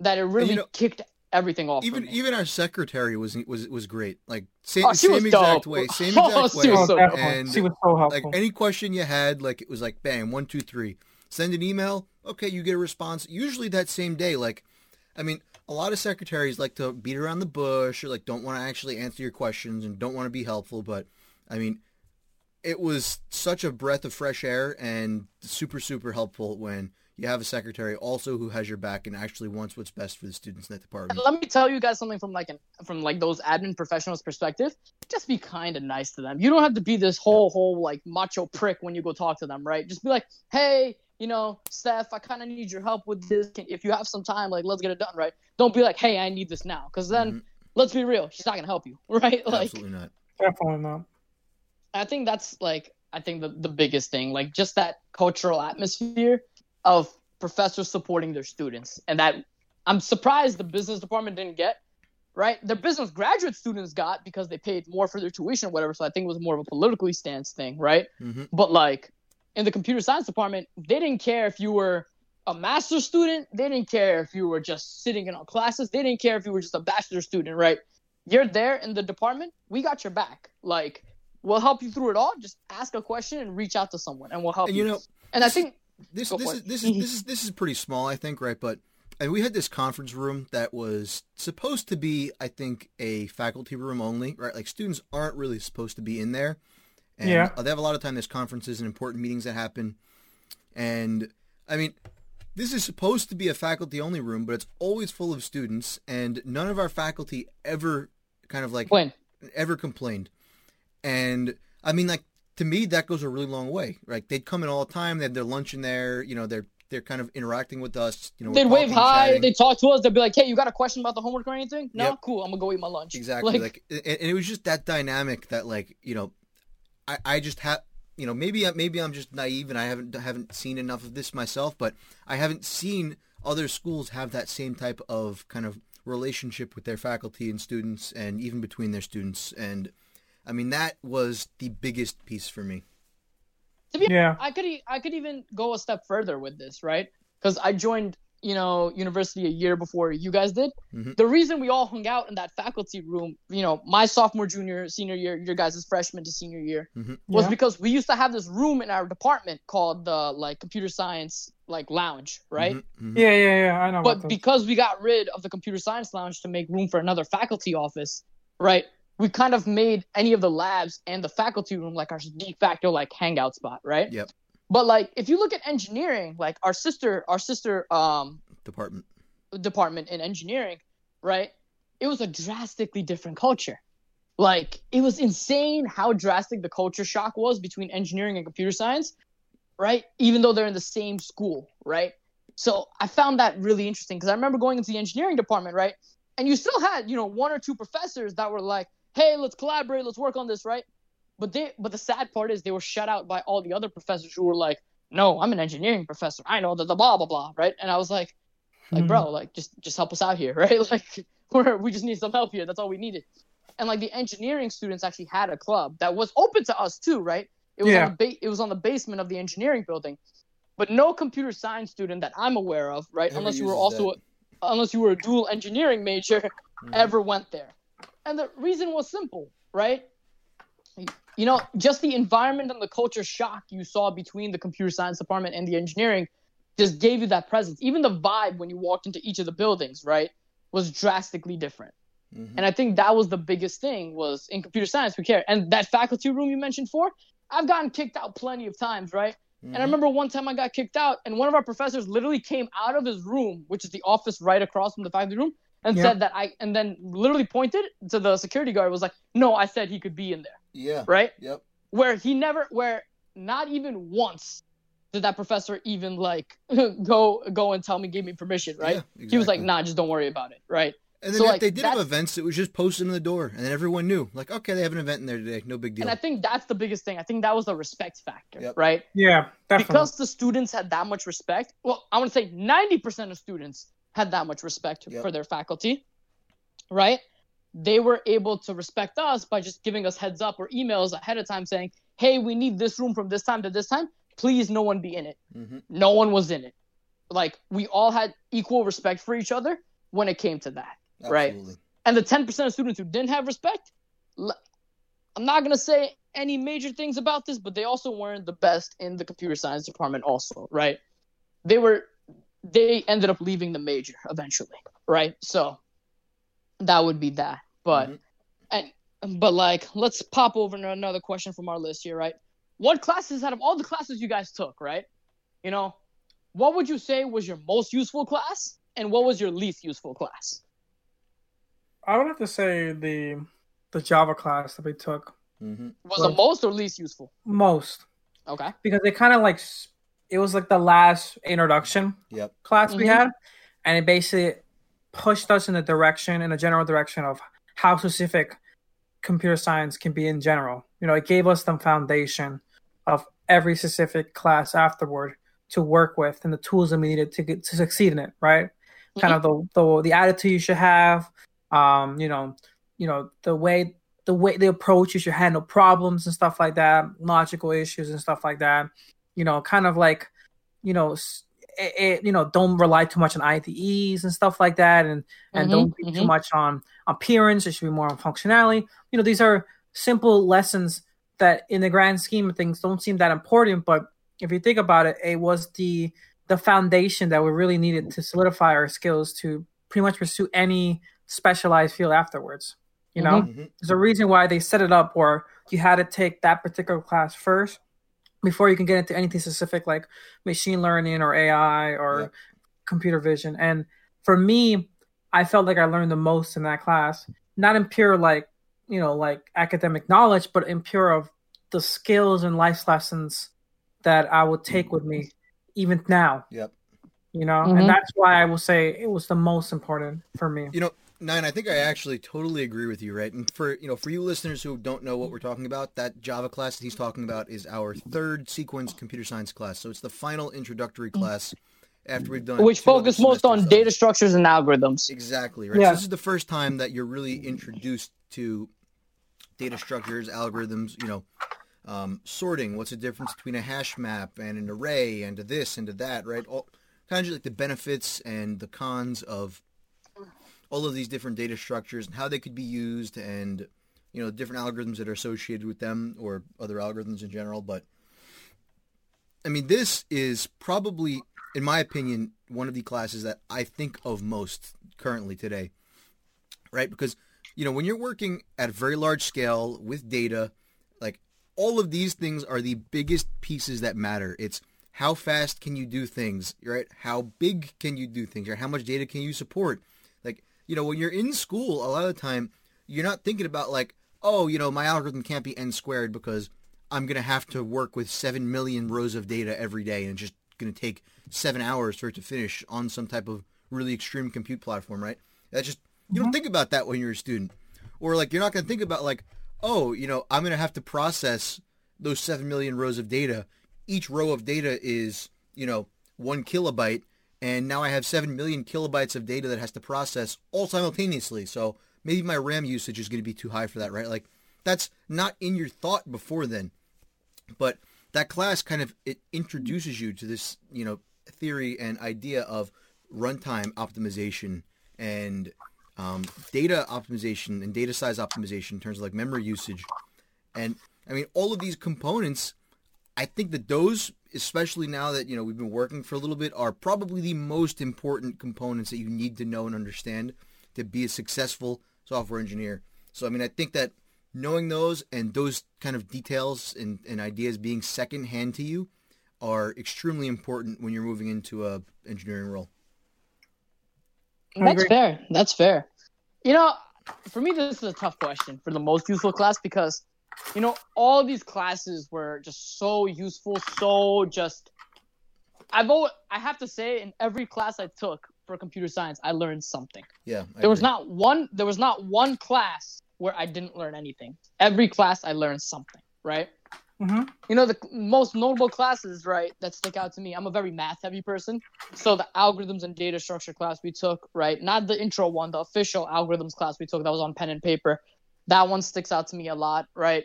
that it really know, kicked everything off. Even me. even our secretary was was was great. Like same Oh, same was exact dope. way. Same Oh, exact she way. was so Oh, dope. definitely. And she was so helpful. like any question you had, like it was like bam, one, two, three. Send an email. Okay, you get a response. Usually that same day. Like, I mean, a lot of secretaries like to beat around the bush or like don't want to actually answer your questions and don't want to be helpful. But I mean, it was such a breath of fresh air and super super helpful when you have a secretary also who has your back and actually wants what's best for the students in that department. let me tell you guys something from like an from like those admin professionals perspective just be kind and nice to them you don't have to be this whole whole like macho prick when you go talk to them right just be like hey you know steph i kind of need your help with this if you have some time like let's get it done right don't be like hey i need this now because then Mhm. let's be real she's not gonna help you right like Absolutely not. Definitely not. I think that's like I think the, the biggest thing, like just that cultural atmosphere of professors supporting their students. And that I'm surprised the business department didn't get, right? Their business graduate students got because they paid more for their tuition or whatever. So I think it was more of a politically stance thing, right? hmm But like in the computer science department, they didn't care if you were a master's student, they didn't care if you were just sitting in on classes, they didn't care if you were just a bachelor student, right? You're there in the department, we got your back. Like we'll help you through it all. Just ask a question and reach out to someone and we'll help And you. you know, and I think this Go this is this is this is this is pretty small, I think, right? But and we had this conference room that was supposed to be, I think, a faculty room only, right? Like students aren't really supposed to be in there. And Yeah. they have a lot of time. There's conferences and important meetings that happen, and I mean, this is supposed to be a faculty only room, but it's always full of students, and none of our faculty ever kind of like when ever complained. And I mean, like to me, that goes a really long way. Right? They'd come in all the time. They had their lunch in there. You know, they're they're kind of interacting with us. You know, they'd wave hi, they'd talk to us, they'd be like, Hey, you got a question about the homework or anything? No, Yep. cool, I'm gonna go eat my lunch. exactly. Like, and, and it was just that dynamic that, like, you know, I I just have. You know, maybe maybe I'm just naive and I haven't haven't seen enough of this myself, but I haven't seen other schools have that same type of kind of relationship with their faculty and students, and even between their students. And I mean, that was the biggest piece for me. to be Yeah. I could e- I could even go a step further with this, right? Because I joined, you know, university a year before you guys did. Mhm. The reason we all hung out in that faculty room, you know, my sophomore, junior, senior year, your guys' freshman to senior year, was Yeah. because we used to have this room in our department called the like computer science like lounge, right? Mhm, mhm. Yeah, yeah, yeah. I know. But because we got rid of the computer science lounge to make room for another faculty office, right? We kind of made any of the labs and the faculty room like our de facto like hangout spot, right? Yep. But like if you look at engineering, like our sister our sister um Department. department in engineering, right? It was a drastically different culture. Like it was insane how drastic the culture shock was between engineering and computer science, right? Even though they're in the same school, right? So I found that really interesting because I remember going into the engineering department, right? And you still had, you know, one or two professors that were like, "Hey, let's collaborate, let's work on this," right? But they, but the sad part is they were shut out by all the other professors who were like, "No, I'm an engineering professor. I know that the blah blah blah," right? And I was like, like Mhm. bro like just just help us out here right like we're, we just need some help here that's all we needed and like the engineering students actually had a club that was open to us too right it was Yeah. on the ba- it was on the basement of the engineering building but no computer science student that i'm aware of right Ever unless you were also a, unless you were a dual engineering major Mhm. ever went there and the reason was simple right you know just the environment and the culture shock you saw between the computer science department and the engineering just gave you that presence. Even the vibe when you walked into each of the buildings, right, was drastically different. Mhm. And I think that was the biggest thing was in computer science we care. And that faculty room you mentioned for, I've gotten kicked out plenty of times, right? And I Mhm. remember one time I got kicked out, and one of our professors literally came out of his room, which is the office right across from the faculty room, and Yeah. said that I, and then literally pointed to the security guard, was like, "No, I said he could be in there," Yeah. right? Yep. Where he never, where not even once did that professor even like go go and tell me, give me permission, right? Yeah, He was like, "Nah, just don't worry about it," right? And then So, if like, they did have events, it was just posted in the door, and then everyone knew. Like, okay, they have an event in there today. No big deal. And I think that's the biggest thing. I think that was the respect factor, Yep. right? Yeah, definitely. because the students had that much respect well i want to say 90% of students had that much respect Yep. for their faculty right? They were able to respect us by just giving us heads up or emails ahead of time saying hey we need this room from this time to this time. Please no one be in it. Hmm no one was in it. Like we all had equal respect for each other when it came to that Right. And the 10% of students who didn't have respect I'm not going to say any major things about this but they also weren't the best in the computer science department also right? They were they ended up leaving the major eventually right? So that would be that but Mhm. and but like let's pop over to another question from our list here right? What classes out of all the classes you guys took right? You know what would you say was your most useful class and what was your least useful class? I would have to say the the Java class that we took hmm was Well- the most or least useful? most. Okay. Because it kind of like s- it was like the last introduction Yep. class we Mhm. had, and it basically pushed us in the direction, in a general direction of how specific computer science can be in general. You know, it gave us the foundation of every specific class afterward to work with and the tools that we needed to get to succeed in it. Right? Kind of the, the the attitude you should have. Um, you know, you know the way the way the approach you should handle problems and stuff like that, logical issues and stuff like that. You know, kind of like you know, it, it, you know, don't rely too much on IDEs and stuff like that, and and Mhm, don't be too mhm. much on appearance. It should be more on functionality. You know, these are simple lessons that, in the grand scheme of things, don't seem that important. But if you think about it, it was the the foundation that we really needed to solidify our skills to pretty much pursue any specialized field afterwards. You know, hmm there's a reason why they set it up where you had to take that particular class first before you can get into anything specific like machine learning or AI or Yep. computer vision. And for me, I felt like I learned the most in that class, not in pure like, you know, like academic knowledge, but in pure of the skills and life lessons that I would take with me even now, Yep. you know? Mhm. And that's why I will say it was the most important for me. You know, Nine, I think I actually totally agree with you, right? And for you know, for you listeners who don't know what we're talking about, that Java class that he's talking about is our third sequence computer science class. So it's the final introductory class after we've done Mm. which focus most on of- data structures and algorithms Exactly right. Yeah. So this is the first time that you're really introduced to data structures, algorithms. You know, um, sorting. What's the difference between a hash map and an array, and to this and to that, right? All kind of like the benefits and the cons of all of these different data structures and how they could be used, and you know, different algorithms that are associated with them or other algorithms in general. But I mean, this is probably, in my opinion, one of the classes that I think of most currently today, right? Because, you know, when you're working at a very large scale with data, like all of these things are the biggest pieces that matter. It's how fast can you do things, right? How big can you do things, or how much data can you support? You know, when you're in school, a lot of the time, you're not thinking about like, oh, you know, my algorithm can't be n squared because I'm going to have to work with 7 million rows of data every day and it's just going to take seven hours for it to finish on some type of really extreme compute platform, right? That just, you don't mm-hmm. think about that when you're a student. Or like, you're not going to think about like, oh, you know, I'm going to have to process those 7 million rows of data. Each row of data is, you know, one kilobyte. And now I have 7 million kilobytes of data that has to process all simultaneously. So maybe my RAM usage is going to be too high for that, right? Like, that's not in your thought before then but that class kind of it introduces you to this you know theory and idea of runtime optimization and um, data optimization and data size optimization in terms of like memory usage and i mean all of these components i think that those especially now that you know we've been working for a little bit, are probably the most important components that you need to know and understand to be a successful software engineer. So I mean, I think that knowing those and those kind of details and, and ideas being secondhand to you are extremely important when you're moving into a engineering role. That's fair. That's fair. You know, for me, this is a tough question for the most useful class because, you know, all these classes were just so useful, so just. I've always, I have to say, in every class I took for computer science, I learned something. Yeah, I There was agree. not one. There was not one class where I didn't learn anything. Every class I learned something. Right. Mm-hmm. You know, the most notable classes, right, that stick out to me. I'm a very math heavy person. So the algorithms and data structure class we took, right, not the intro one, the official algorithms class we took that was on pen and paper. That one sticks out to me a lot, right?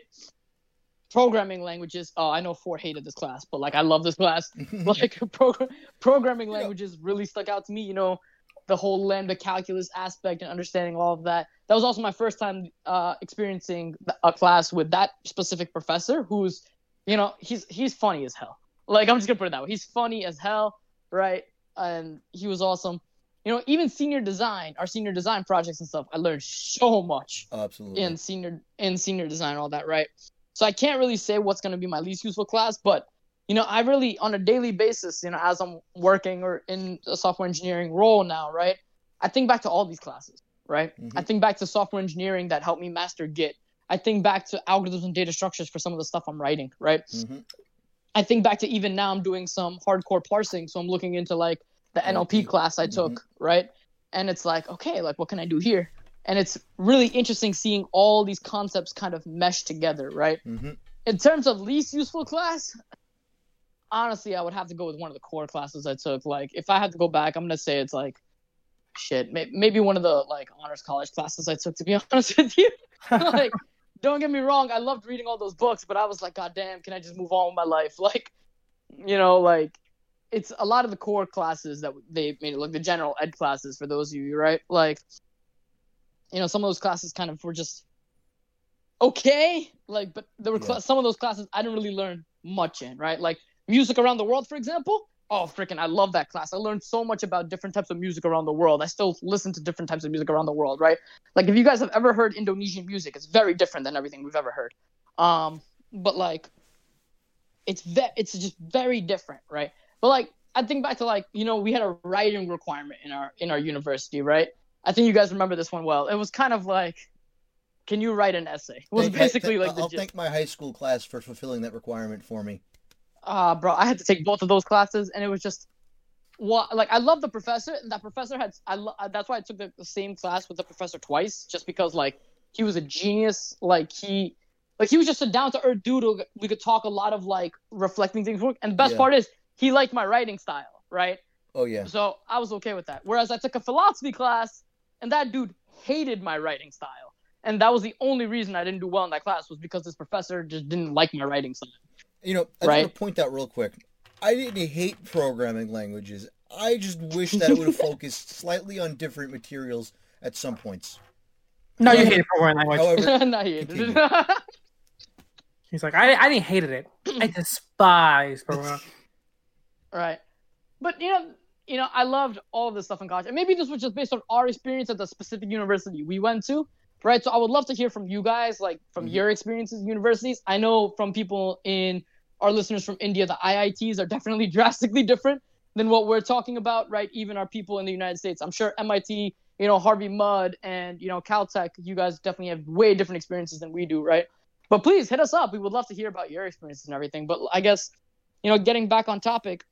Programming languages. Oh, I know Four hated this class, but like I love this class. like progr- programming languages really stuck out to me. You know, the whole lambda calculus aspect and understanding all of that. That was also my first time uh, experiencing a class with that specific professor, who's, you know, he's he's funny as hell. Like I'm just gonna put it that way. He's funny as hell, right? And he was awesome. You know, even senior design, our senior design projects and stuff, I learned so much Absolutely. in senior in senior design all that right so i can't really say what's going to be my least useful class but you know i really on a daily basis you know as i'm working or in a software engineering role now right i think back to all these classes right Mhm. i think back to software engineering that helped me master git i think back to algorithms and data structures for some of the stuff i'm writing right Mhm. I think back to even now I'm doing some hardcore parsing, so I'm looking into like the NLP class I took, right? And it's like, okay, like what can I do here? And it's really interesting seeing all these concepts kind of mesh together, right? Mhm. In terms of least useful class, honestly, I would have to go with one of the core classes I took. Like if I had to go back, I'm gonna say it's like shit, may- maybe one of the like honors college classes I took. To be honest with you, like don't get me wrong, I loved reading all those books, but I was like, God damn, can I just move on with my life? Like, you know, like it's a lot of the core classes that they made it like the general ed classes for those of you, right? Like, you know, some of those classes kind of were just okay, like, but there were Yeah. some of those classes I didn't really learn much in, right? Like music around the world, for example. Oh, freaking! I love that class. I learned so much about different types of music around the world. I still listen to different types of music around the world, right? Like if you guys have ever heard Indonesian music, it's very different than everything we've ever heard. Um, but like, it's ve- it's just very different, right? But like, I think back to like you know we had a writing requirement in our in our university, right? I think you guys remember this one well. It was kind of like, can you write an essay? It was Thank- basically thank- like I'll thank my high school class for fulfilling that requirement for me. uh bro i had to take both of those classes and it was just what like i love the professor and that professor had i lo- that's why i took the, the same class with the professor twice just because like he was a genius like he like he was just a down to earth dude we could talk a lot of like reflecting things work. and the best Yeah. part is he liked my writing style right Oh yeah. so i was okay with that whereas i took a philosophy class and that dude hated my writing style and that was the only reason i didn't do well in that class was because this professor just didn't like my writing style You know, I Right. want to point out real quick. I didn't hate programming languages. I just wish that it would have focused slightly on different materials at some points. No, you However- hate programming language. However, no, he hated Continue. it. He's like, I, I didn't hated it. I despise programming. Right. But you know, you know, I loved all of this stuff in college, and maybe this was just based on our experience at the specific university we went to, right? So I would love to hear from you guys, like from Mhm. your experiences in universities. I know from people in our listeners from India, the IITs are definitely drastically different than what we're talking about, right? Even our people in the United States. I'm sure MIT, you know, Harvey Mudd, and you know, Caltech, you guys definitely have way different experiences than we do, right? But please hit us up. We would love to hear about your experiences and everything. But I guess, you know, getting back on topic,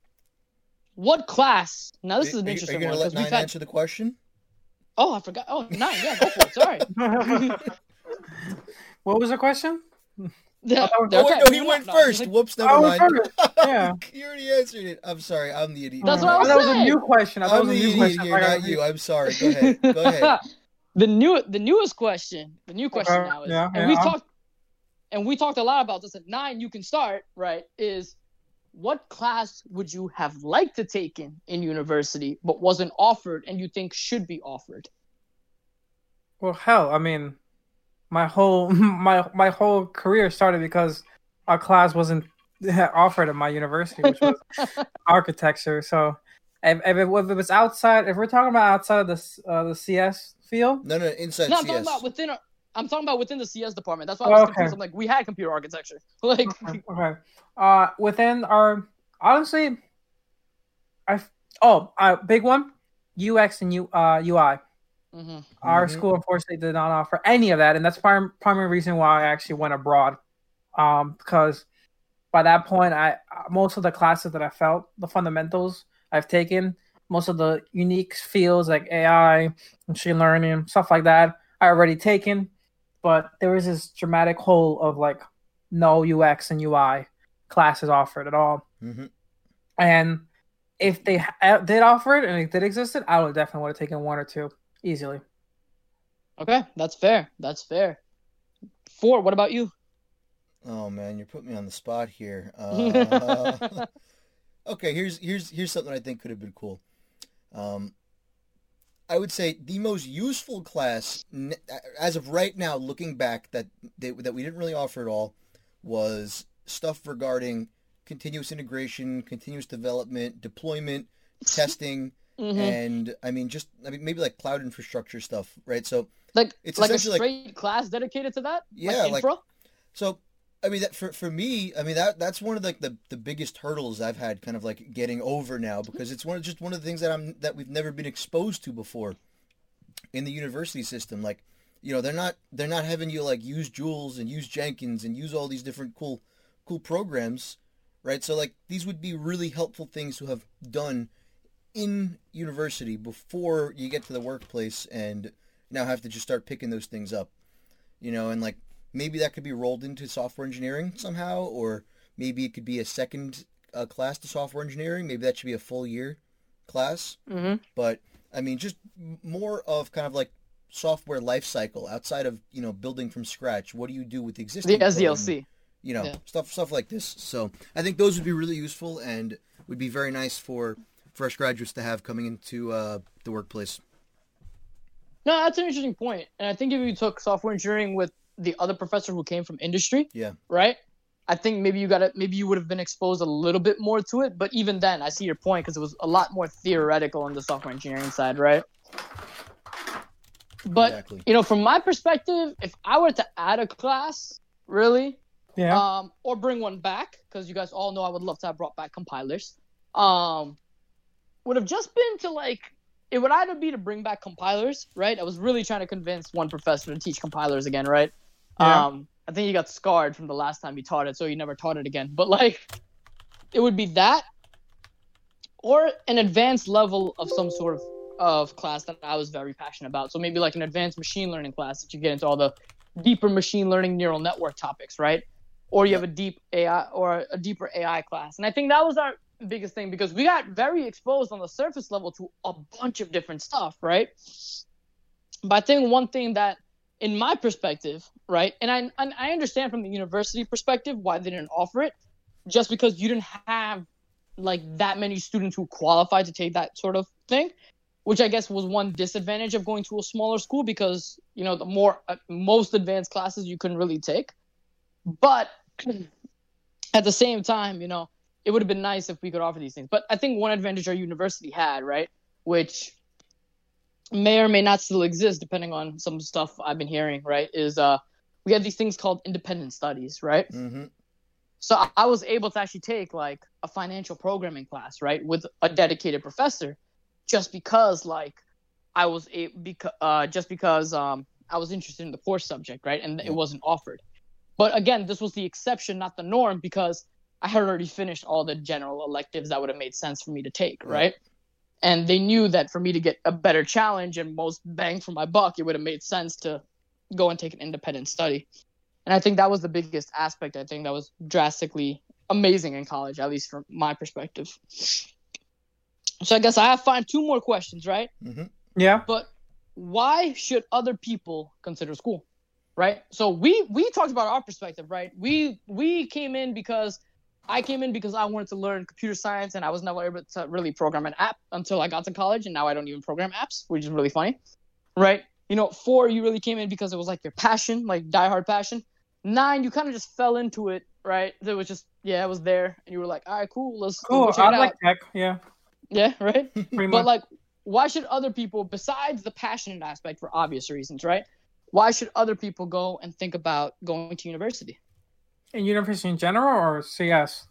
what class? Now this is an are you- interesting Are you one let Nine had. answer the question? Oh, I forgot. Oh, Nine. Yeah, go for it. Sorry. what was the question? Yeah, Oh, they're Oh, wait, okay. no, he went no, first. like- Whoops, oh, I never was mind. first. Yeah. you already answered it. I'm sorry. I'm the idiot. That's what I was thought that was a new question. I I'm was the a new idiot question. here, I got not you. I'm sorry. Go ahead. Go ahead. the new, the newest question, the new uh, question Okay, now is, yeah, and yeah, we I'm- talked, and we talked a lot about this. At nine, you can start. Right? Is what class would you have liked to take in in university but wasn't offered, and you think should be offered? Well, hell, I mean, my whole my my whole career started because our class wasn't offered at my university, which was architecture. So if, if, it, if it was outside, if we're talking about outside of the uh, the CS field, No, no, inside No, I'm CS. talking about within. Our, I'm talking about within the CS department. That's why I was Okay. confused. I'm like, we had computer architecture. Like, okay, okay. Uh, within our honestly, I oh, uh, big one, UX and U uh UI. mhm. Our Mhm. school unfortunately did not offer any of that, and that's prim- primary reason why I actually went abroad. Um, because by that point, I most of the classes that I felt the fundamentals I've taken, most of the unique fields like AI, machine learning, stuff like that, I already taken. But there was this dramatic hole of like no UX and UI classes offered at all. Mhm. And if they ha- did offer it and it did exist, I would definitely would have taken one or two easily. okay, that's fair. That's fair. Four. What about you? Oh man, you're putting me on the spot here. Uh, okay, here's here's here's something I think could have been cool. Um, I would say the most useful class, as of right now, looking back, that they, that we didn't really offer at all, was stuff regarding continuous integration, continuous development, deployment, testing, Mhm. and I mean just I mean maybe like cloud infrastructure stuff, right? So Like, it's like a essentially like- straight class dedicated to that. Yeah, like like- infra. So, I mean, that for for me, I mean that that's one of like the, the biggest hurdles I've had, kind of like getting over now, because it's one of just one of the things that I'm that we've never been exposed to before in the university system. Like, you know, they're not they're not having you like use Jules and use Jenkins and use all these different cool cool programs, right? So like these would be really helpful things to have done in university before you get to the workplace and now have to just start picking those things up, you know, and like maybe that could be rolled into software engineering somehow, or maybe it could be a second uh, class to software engineering. Maybe that should be a full year class. Mm-hmm. But I mean, just more of kind of like software life cycle outside of you know building from scratch. What do you do with existing The? SDLC. you know Yeah. stuff stuff like this so i think those would be really useful and would be very nice for fresh graduates to have coming into uh, the workplace No, that's an interesting point. And I think if you took software engineering with the other professor who came from industry, Yeah. right? I think maybe you got to maybe you would have been exposed a little bit more to it. But even then, I see your point because it was a lot more theoretical on the software engineering side, right? But exactly you know, from my perspective, if I were to add a class, really, Yeah. um, or bring one back, because you guys all know I would love to have brought back compilers. Um, would have just been to like it would either be to bring back compilers, right? I was really trying to convince one professor to teach compilers again, right? Yeah. Um, I think he got scarred from the last time he taught it, so he never taught it again. But like, it would be that, or an advanced level of some sort of of class that I was very passionate about. So maybe like an advanced machine learning class that you get into all the deeper machine learning neural network topics, right? Or you have a deep AI or a deeper AI class. And I think that was our biggest thing because we got very exposed on the surface level to a bunch of different stuff, right? But I think one thing that in my perspective, right, and I and I understand from the university perspective why they didn't offer it, just because you didn't have like that many students who qualified to take that sort of thing which I guess was one disadvantage of going to a smaller school because you know the more uh, most advanced classes you couldn't really take. But at the same time, you know, it would have been nice if we could offer these things. But I think one advantage our university had, right, which may or may not still exist depending on some stuff I've been hearing, right, is uh we had these things called independent studies, right? hmm So I- I was able to actually take like a financial programming class, right, with a dedicated professor, just because like I was a because uh, just because um I was interested in the course subject, right, and it wasn't offered. But again, this was the exception, not the norm, because I had already finished all the general electives that would have made sense for me to take, Right. right? And they knew that for me to get a better challenge and most bang for my buck, it would have made sense to go and take an independent study. And I think that was the biggest aspect. I think that was drastically amazing in college, at least from my perspective. So I guess I have find two more questions, right? hmm yeah. But why should other people consider school? Right? So we we talked about our perspective, right? We we came in because I came in because I wanted to learn computer science and I was never able to really program an app until I got to college and now I don't even program apps, which is really funny. Right? You know, Four you really came in because it was like your passion, like diehard passion. Nine, you kind of just fell into it, right? It was just yeah, it was there, and you were like, all right, cool, let's, Cool. let's I like out. tech. Yeah. Yeah, right. Pretty But much. like, why should other people, besides the passionate aspect for obvious reasons, right? Why should other people go and think about going to university? In university in general or CS?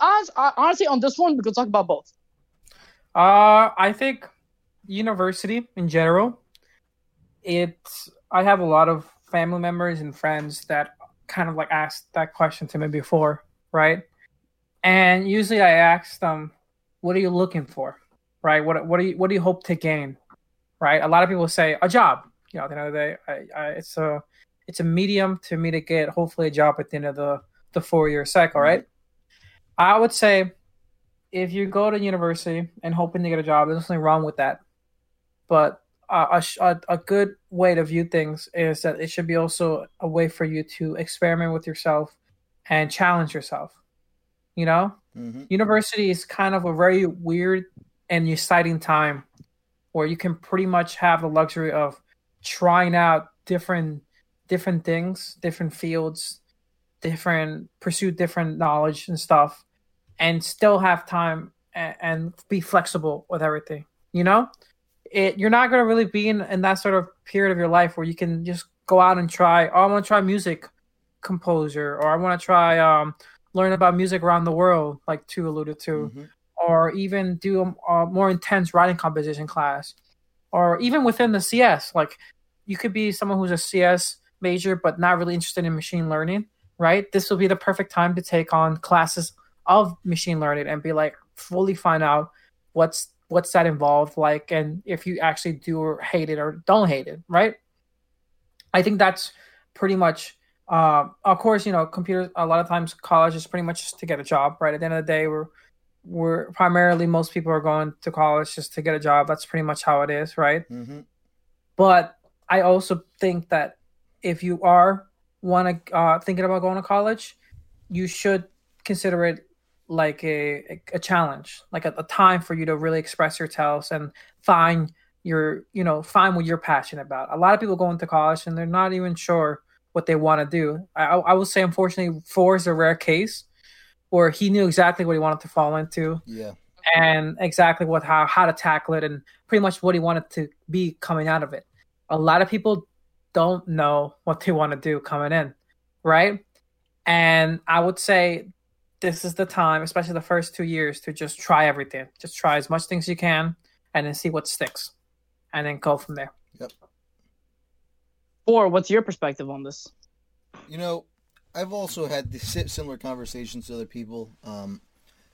Honest, honestly, on this one, we could talk about both. Uh, I think university in general. It's I have a lot of family members and friends that kind of like asked that question to me before, right? And usually I ask them, "What are you looking for?" Right? What what do you what do you hope to gain? Right? A lot of people say a job. You know, at the end of the day, I, I, it's a it's a medium to me to get hopefully a job at the end of the the four year cycle, right? I would say if you go to university and hoping to get a job, there's nothing wrong with that. But a, a a good way to view things is that it should be also a way for you to experiment with yourself and challenge yourself. You know, hmm university is kind of a very weird and exciting time where you can pretty much have the luxury of trying out different different things, different fields, different pursue different knowledge and stuff, and still have time and, and be flexible with everything. You know, it you're not gonna really be in, in that sort of period of your life where you can just go out and try. Oh, I want to try music composer, or I want to try um, learn about music around the world, like Two alluded to hmm or even do a, a more intense writing composition class, or even within the CS. Like you could be someone who's a CS major but not really interested in machine learning, right? This will be the perfect time to take on classes of machine learning and be like fully find out what's what's that involved like and if you actually do or hate it or don't hate it right? I think that's pretty much um, of course you know computers a lot of times college is pretty much just to get a job right? At the end of the day we're we're primarily most people are going to college just to get a job. That's pretty much how it is right? Hmm but I also think that if you are want to uh, thinking about going to college, you should consider it like a a challenge, like a, a time for you to really express yourselves and find your you know find what you're passionate about. A lot of people go into college and they're not even sure what they want to do. I, I would say, unfortunately, Four is a rare case where he knew exactly what he wanted to fall into Yeah. and exactly what how how to tackle it and pretty much what he wanted to be coming out of it. A lot of people don't know what they want to do coming in, right? And I would say this is the time, especially the first two years, to just try everything. Just try as much things you can and then see what sticks. And then go from there. Yep. Or what's your perspective on this? You know, I've also had this si- similar conversations with other people. Um,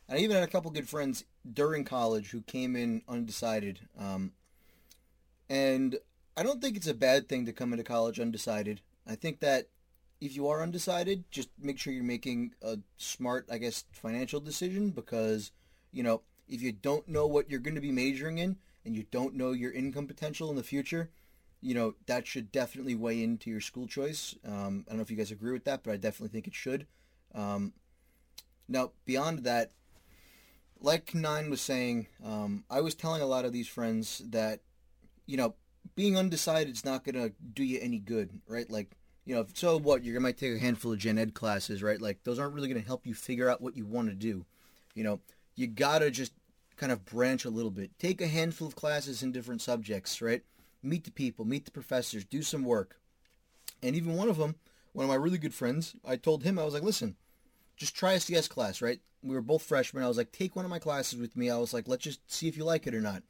I even had a couple good friends during college who came in undecided. Um, and I don't think it's a bad thing to come into college undecided. I think that if you are undecided, just make sure you're making a smart, I guess, financial decision because, you know, if you don't know what you're going to be majoring in and you don't know your income potential in the future, you know, that should definitely weigh into your school choice. Um, I don't know if you guys agree with that, but I definitely think it should. Um, now, beyond that, like Nine was saying, um, I was telling a lot of these friends that, you know, being undecided is not going to do you any good, right? Like, you know, so what? You might take a handful of gen ed classes, right? Like, those aren't really going to help you figure out what you want to do. You know, you got to just kind of branch a little bit. Take a handful of classes in different subjects, right? Meet the people, meet the professors, do some work. And even one of them, one of my really good friends, I told him, I was like, listen, just try a CS class, right? We were both freshmen. I was like, take one of my classes with me. I was like, let's just see if you like it or not.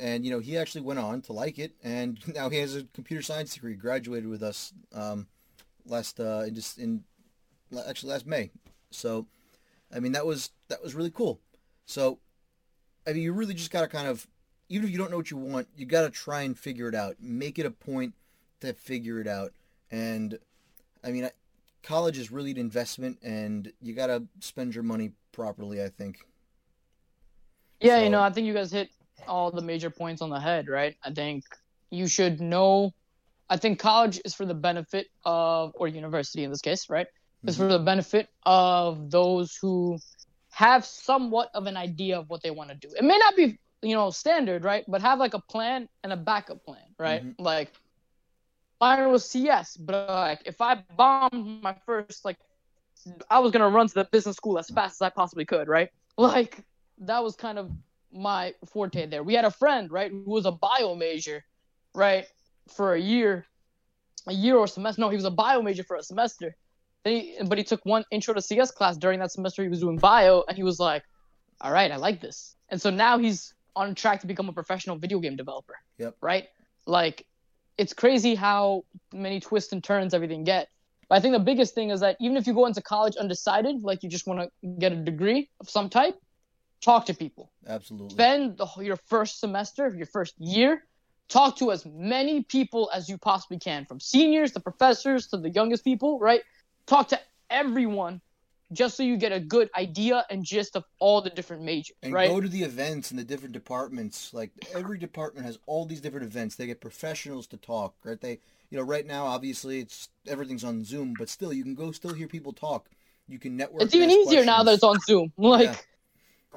And, you know, he actually went on to like it. And now he has a computer science degree, graduated with us um, last, uh, in just in, actually last May. So, I mean, that was, that was really cool. So, I mean, you really just got to kind of, even if you don't know what you want, you got to try and figure it out. Make it a point to figure it out. And, I mean, I, college is really an investment and you got to spend your money properly, I think. Yeah, you know, I think you guys hit all the major points on the head, right? I think you should know. I think college is for the benefit of, or university in this case, right? Is for the benefit of those who have somewhat of an idea of what they want to do. It may not be, you know, standard, right? But have like a plan and a backup plan, right? Mhm. Like, mine was CS, but like if I bombed my first like I was gonna run to the business school as fast as I possibly could, right? Like that was kind of my forte there. We had a friend, right, who was a bio major, right, for a year, a year or semester. No, he was a bio major for a semester. Then he, but he took one intro to CS class during that semester. He was doing bio, and he was like, "All right, I like this." And so now he's on track to become a professional video game developer. Yep. Right. Like, it's crazy how many twists and turns everything get. But I think the biggest thing is that even if you go into college undecided, like you just want to get a degree of some type, talk to people. Absolutely. Spend the, your first semester, your first year, talk to as many people as you possibly can, from seniors to professors to the youngest people, right? Talk to everyone just so you get a good idea and gist of all the different majors, and right? go to the events in the different departments. Like every department has all these different events. They get professionals to talk, right? They, you know, right now obviously it's everything's on Zoom, but still you can go still hear people talk. You can network. it's even easier ask now that it's on Zoom. Like Yeah.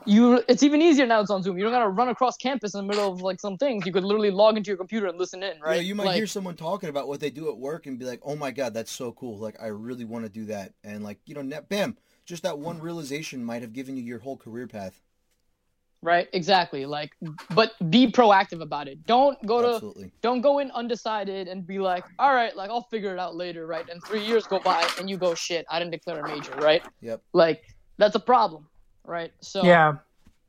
You, it's even easier now it's on Zoom. You don't gotta run across campus in the middle of like some things. You could literally log into your computer and listen in, right? know, you might like, hear someone talking about what they do at work and be like, "Oh my god, that's so cool! Like I really want to do that." And like you know, net, bam, just that one realization might have given you your whole career path. right? Exactly. Like, but be proactive about it. Don't go to Absolutely. don't go in undecided and be like, all right, like I'll figure it out later, right? And three years go by and you go, shit, I didn't declare a major, right? Yep. Like that's a problem, right? So Yeah,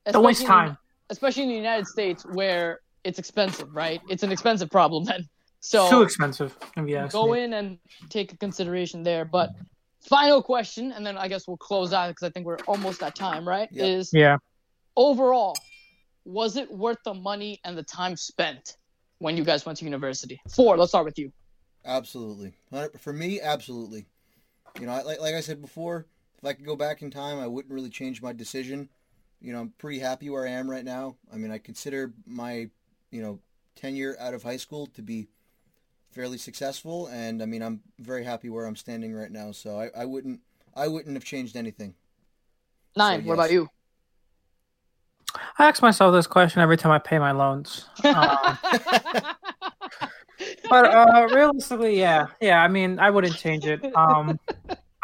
don't waste especially in- time. especially in the United States where it's expensive, right? It's an expensive problem then. So Too expensive. if you ask go me. in and take a consideration there. But final question, and then I guess we'll close out because I think we're almost at time, right? Yep. Is Yeah. overall, was it worth the money and the time spent when you guys went to university? Four, let's start with you. Absolutely. For me, absolutely. You know, like, like I said before, if I could go back in time, I wouldn't really change my decision. You know, I'm pretty happy where I am right now. I mean, I consider my, you know, tenure out of high school to be fairly successful, and I mean, I'm very happy where I'm standing right now. So I, I wouldn't, I wouldn't have changed anything. Nine, So, what about you? I ask myself this question every time I pay my loans. Uh, but uh, realistically, yeah, yeah. I mean, I wouldn't change it. Um,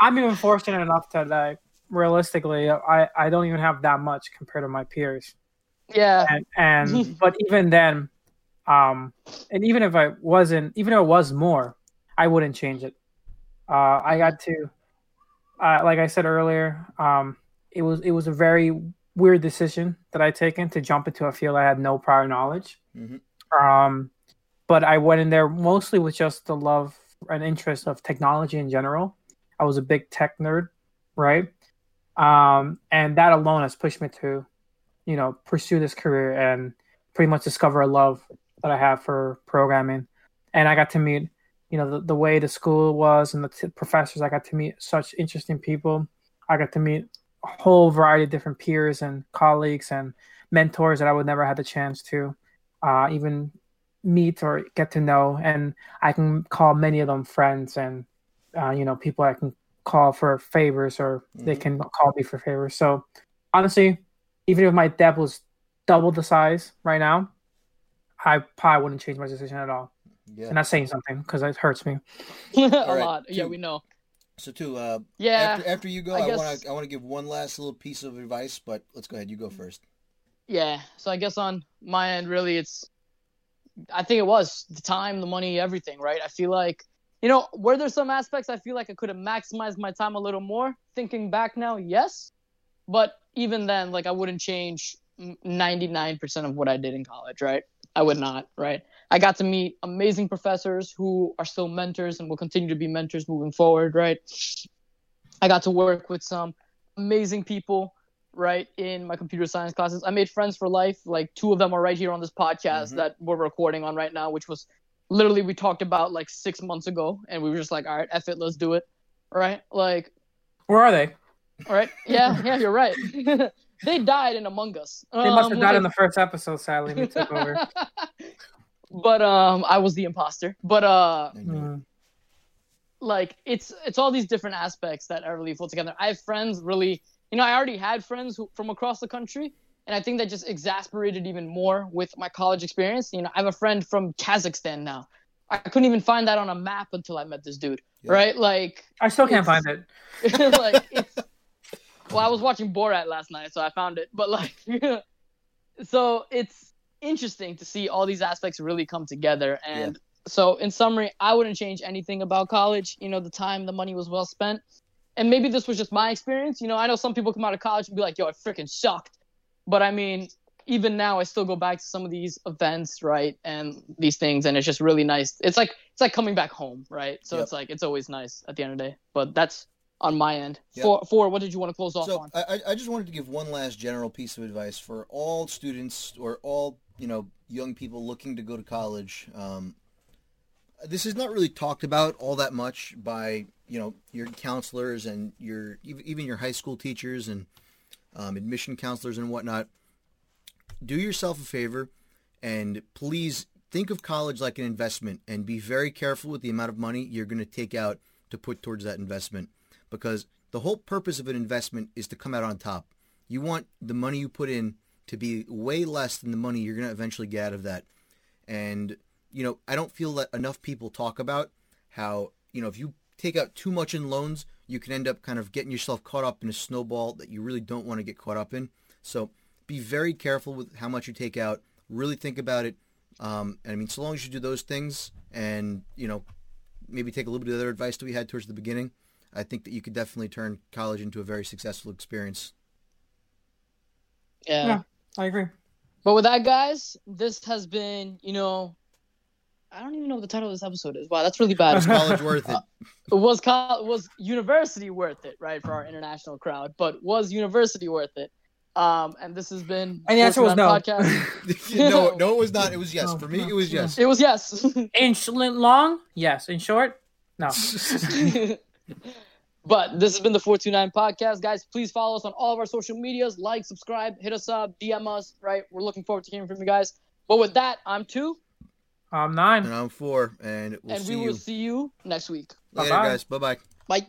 I'm even fortunate enough to like realistically, I I don't even have that much compared to my peers, yeah, and and but even then, um, and even if I wasn't, even if it was more, I wouldn't change it. Uh, I got to, uh, like I said earlier, um, it was it was a very weird decision that I taken to jump into a field I had no prior knowledge. Mhm. Um, but I went in there mostly with just the love and interest of technology in general. I was a big tech nerd, right? Um, and that alone has pushed me to, you know, pursue this career and pretty much discover a love that I have for programming. And I got to meet, you know, the, the way the school was and the t- professors. I got to meet such interesting people. I got to meet a whole variety of different peers and colleagues and mentors that I would never have the chance to uh, even meet or get to know. And I can call many of them friends and, uh, you know, people I can call for favors or they Mhm. can call me for favors. So honestly, even if my debt was double the size right now, I probably wouldn't change my decision at all. Yeah. And that's saying something because it hurts me. a right, lot. Yeah, we know. So Two, uh, Yeah, after after you go, I I, guess- want to I want to give one last little piece of advice, but let's go ahead. You go first. yeah. So I guess on my end, really, it's. I think it was the time, the money, everything. Right. I feel like you know, were there some aspects I feel like I could have maximized my time a little more? Thinking back now, yes. But even then, like I wouldn't change 99% of what I did in college, right? I would not, right? I got to meet amazing professors who are still mentors and will continue to be mentors moving forward, right? I got to work with some amazing people, right, in my computer science classes. I made friends for life. Like two of them are right here on this podcast Mhm. that we're recording on right now, which was literally we talked about like six months ago, and we were just like, all right, F it, let's do it, right? Like, Where are they? all right, yeah, yeah, you're right. they died in Among Us. They must have Um, died in the first episode. Sadly, we took over. but um, I was the imposter. But uh, I knew. Mm. like it's it's all these different aspects that are really pulled together. I have friends really, you know, I already had friends who, from across the country, and I think that just exasperated even more with my college experience. You know, I have a friend from Kazakhstan now, I couldn't even find that on a map until I met this dude. Yeah. Right? Like I still can't find it. like it's well i was watching borat last night so i found it but like so it's interesting to see all these aspects really come together and so in summary i wouldn't change anything about college you know the time the money was well spent and maybe this was just my experience you know i know some people come out of college and be like yo i freaking sucked but i mean even now i still go back to some of these events right and these things and it's just really nice it's like it's like coming back home right so Yep. it's like it's always nice at the end of the day but that's on my end Yep. for for what did you want to close off So on I, I- just wanted to give one last general piece of advice for all students or all you know young people looking to go to college. Um, this is not really talked about all that much by you know your counselors and your even your high school teachers and um, admission counselors and whatnot. Do yourself a favor and please think of college like an investment and be very careful with the amount of money you're going to take out to put towards that investment because the whole purpose of an investment is to come out on top. You want the money you put in to be way less than the money you're going to eventually get out of that. And, you know, I don't feel that enough people talk about how, you know, if you take out too much in loans, you can end up kind of getting yourself caught up in a snowball that you really don't want to get caught up in. So be very careful with how much you take out. Really think about it. Um, and I mean, so long as you do those things and, you know, maybe take a little bit of the other advice that we had towards the beginning, I think that you could definitely turn college into a very successful experience. yeah. Yeah. I agree. but with that guys this has been you know i don't even know what the title of this episode is wow that's really bad Was college worth it? it was col- was university worth it right for our international crowd but was university worth it um and this has been And the answer was no. podcast no, no, it was not. It was yes. No, For me, no, it was no. yes. it was yes In sh- long, yes. In short, no. but this has been the 429 podcast guys please follow us on all of our social medias like subscribe hit us up dm us right we're looking forward to hearing from you guys but with that i'm two I'm nine. and I'm four, and we'll and see we will you see you next week later, Bye-bye. guys. Bye bye. bye